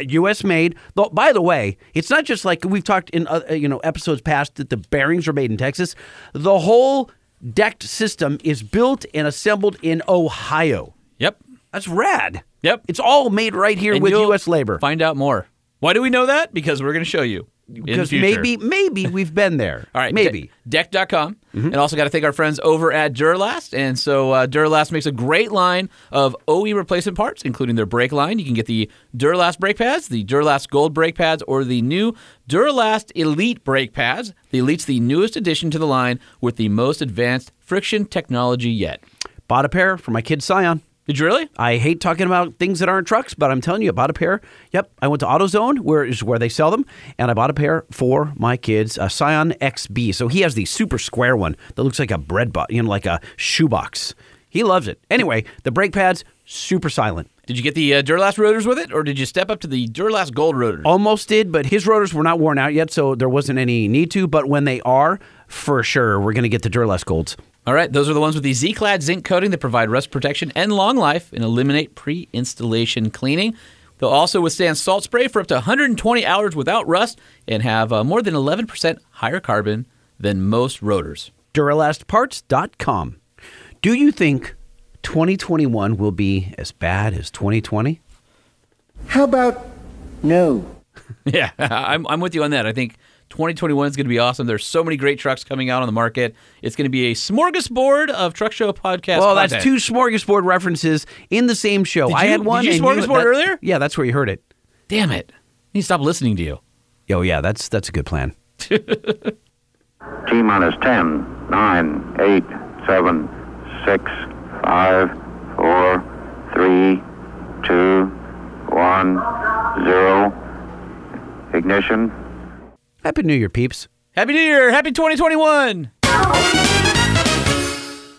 U.S. made. Though, by the way, it's not just like we've talked in uh, you know episodes past that the bearings are made in Texas. The whole Decked system is built and assembled in Ohio. Yep. That's rad. Yep. It's all made right here And with U.S. labor. Find out more. Why do we know that? Because we're going to show you. Because maybe maybe we've been there. All right, maybe. Mm-hmm. De- deck.com. And also got to thank our friends over at Duralast. And so uh, Duralast makes a great line of OE replacement parts, including their brake line. You can get the Duralast brake pads, the Duralast Gold brake pads, or the new Duralast Elite brake pads. The Elite's the newest addition to the line with the most advanced friction technology yet. Bought a pair for my kid Scion. Did you really? I hate talking about things that aren't trucks, but I'm telling you, I bought a pair. Yep, I went to AutoZone, where is where they sell them, and I bought a pair for my kids, a Scion XB. So he has the super square one that looks like a bread box, you know, like a shoebox. He loves it. Anyway, the brake pads super silent. Did you get the uh, Duralast rotors with it, or did you step up to the Duralast Gold rotors? Almost did, but his rotors were not worn out yet, so there wasn't any need to. But when they are, for sure, we're going to get the Duralast Golds. All right, those are the ones with the Z-Clad zinc coating that provide rust protection and long life and eliminate pre-installation cleaning. They'll also withstand salt spray for up to 120 hours without rust and have uh, more than 11% higher carbon than most rotors. Duralastparts.com. Do you think 2021 will be as bad as 2020? How about no? Yeah, I'm, I'm with you on that. I think 2021 is going to be awesome. There's so many great trucks coming out on the market. It's going to be a smorgasbord of truck show podcast. well, that's two smorgasbord references in the same show. Did I had one. did you smorgasbord that- earlier? Yeah, that's where you heard it. Damn it! I need to stop listening to you. Oh yeah, that's that's a good plan. T minus 10, 9, 8, 7, 6, 5, 4, 3, 2, 1, 0. Ignition. Happy New Year, peeps. Happy New Year! Happy 2021!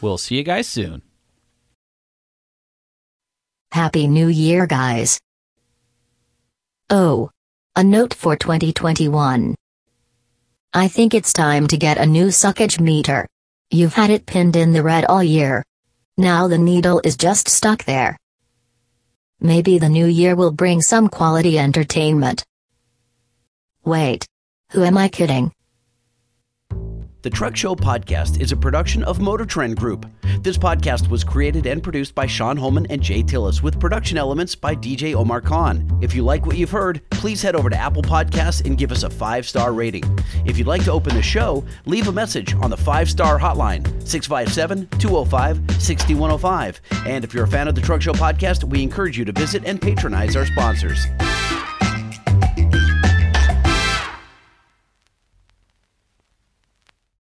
We'll see you guys soon. Happy New Year, guys. Oh. A note for 2021. I think it's time to get a new suckage meter. You've had it pinned in the red all year. Now the needle is just stuck there. Maybe the new year will bring some quality entertainment. Wait. Who am I kidding? The Truck Show Podcast is a production of Motor Trend Group. This podcast was created and produced by Sean Holman and Jay Tillis with production elements by DJ Omar Khan. If you like what you've heard, please head over to Apple Podcasts and give us a five star rating. If you'd like to open the show, leave a message on the five star hotline 657 205 6105. And if you're a fan of the Truck Show Podcast, we encourage you to visit and patronize our sponsors.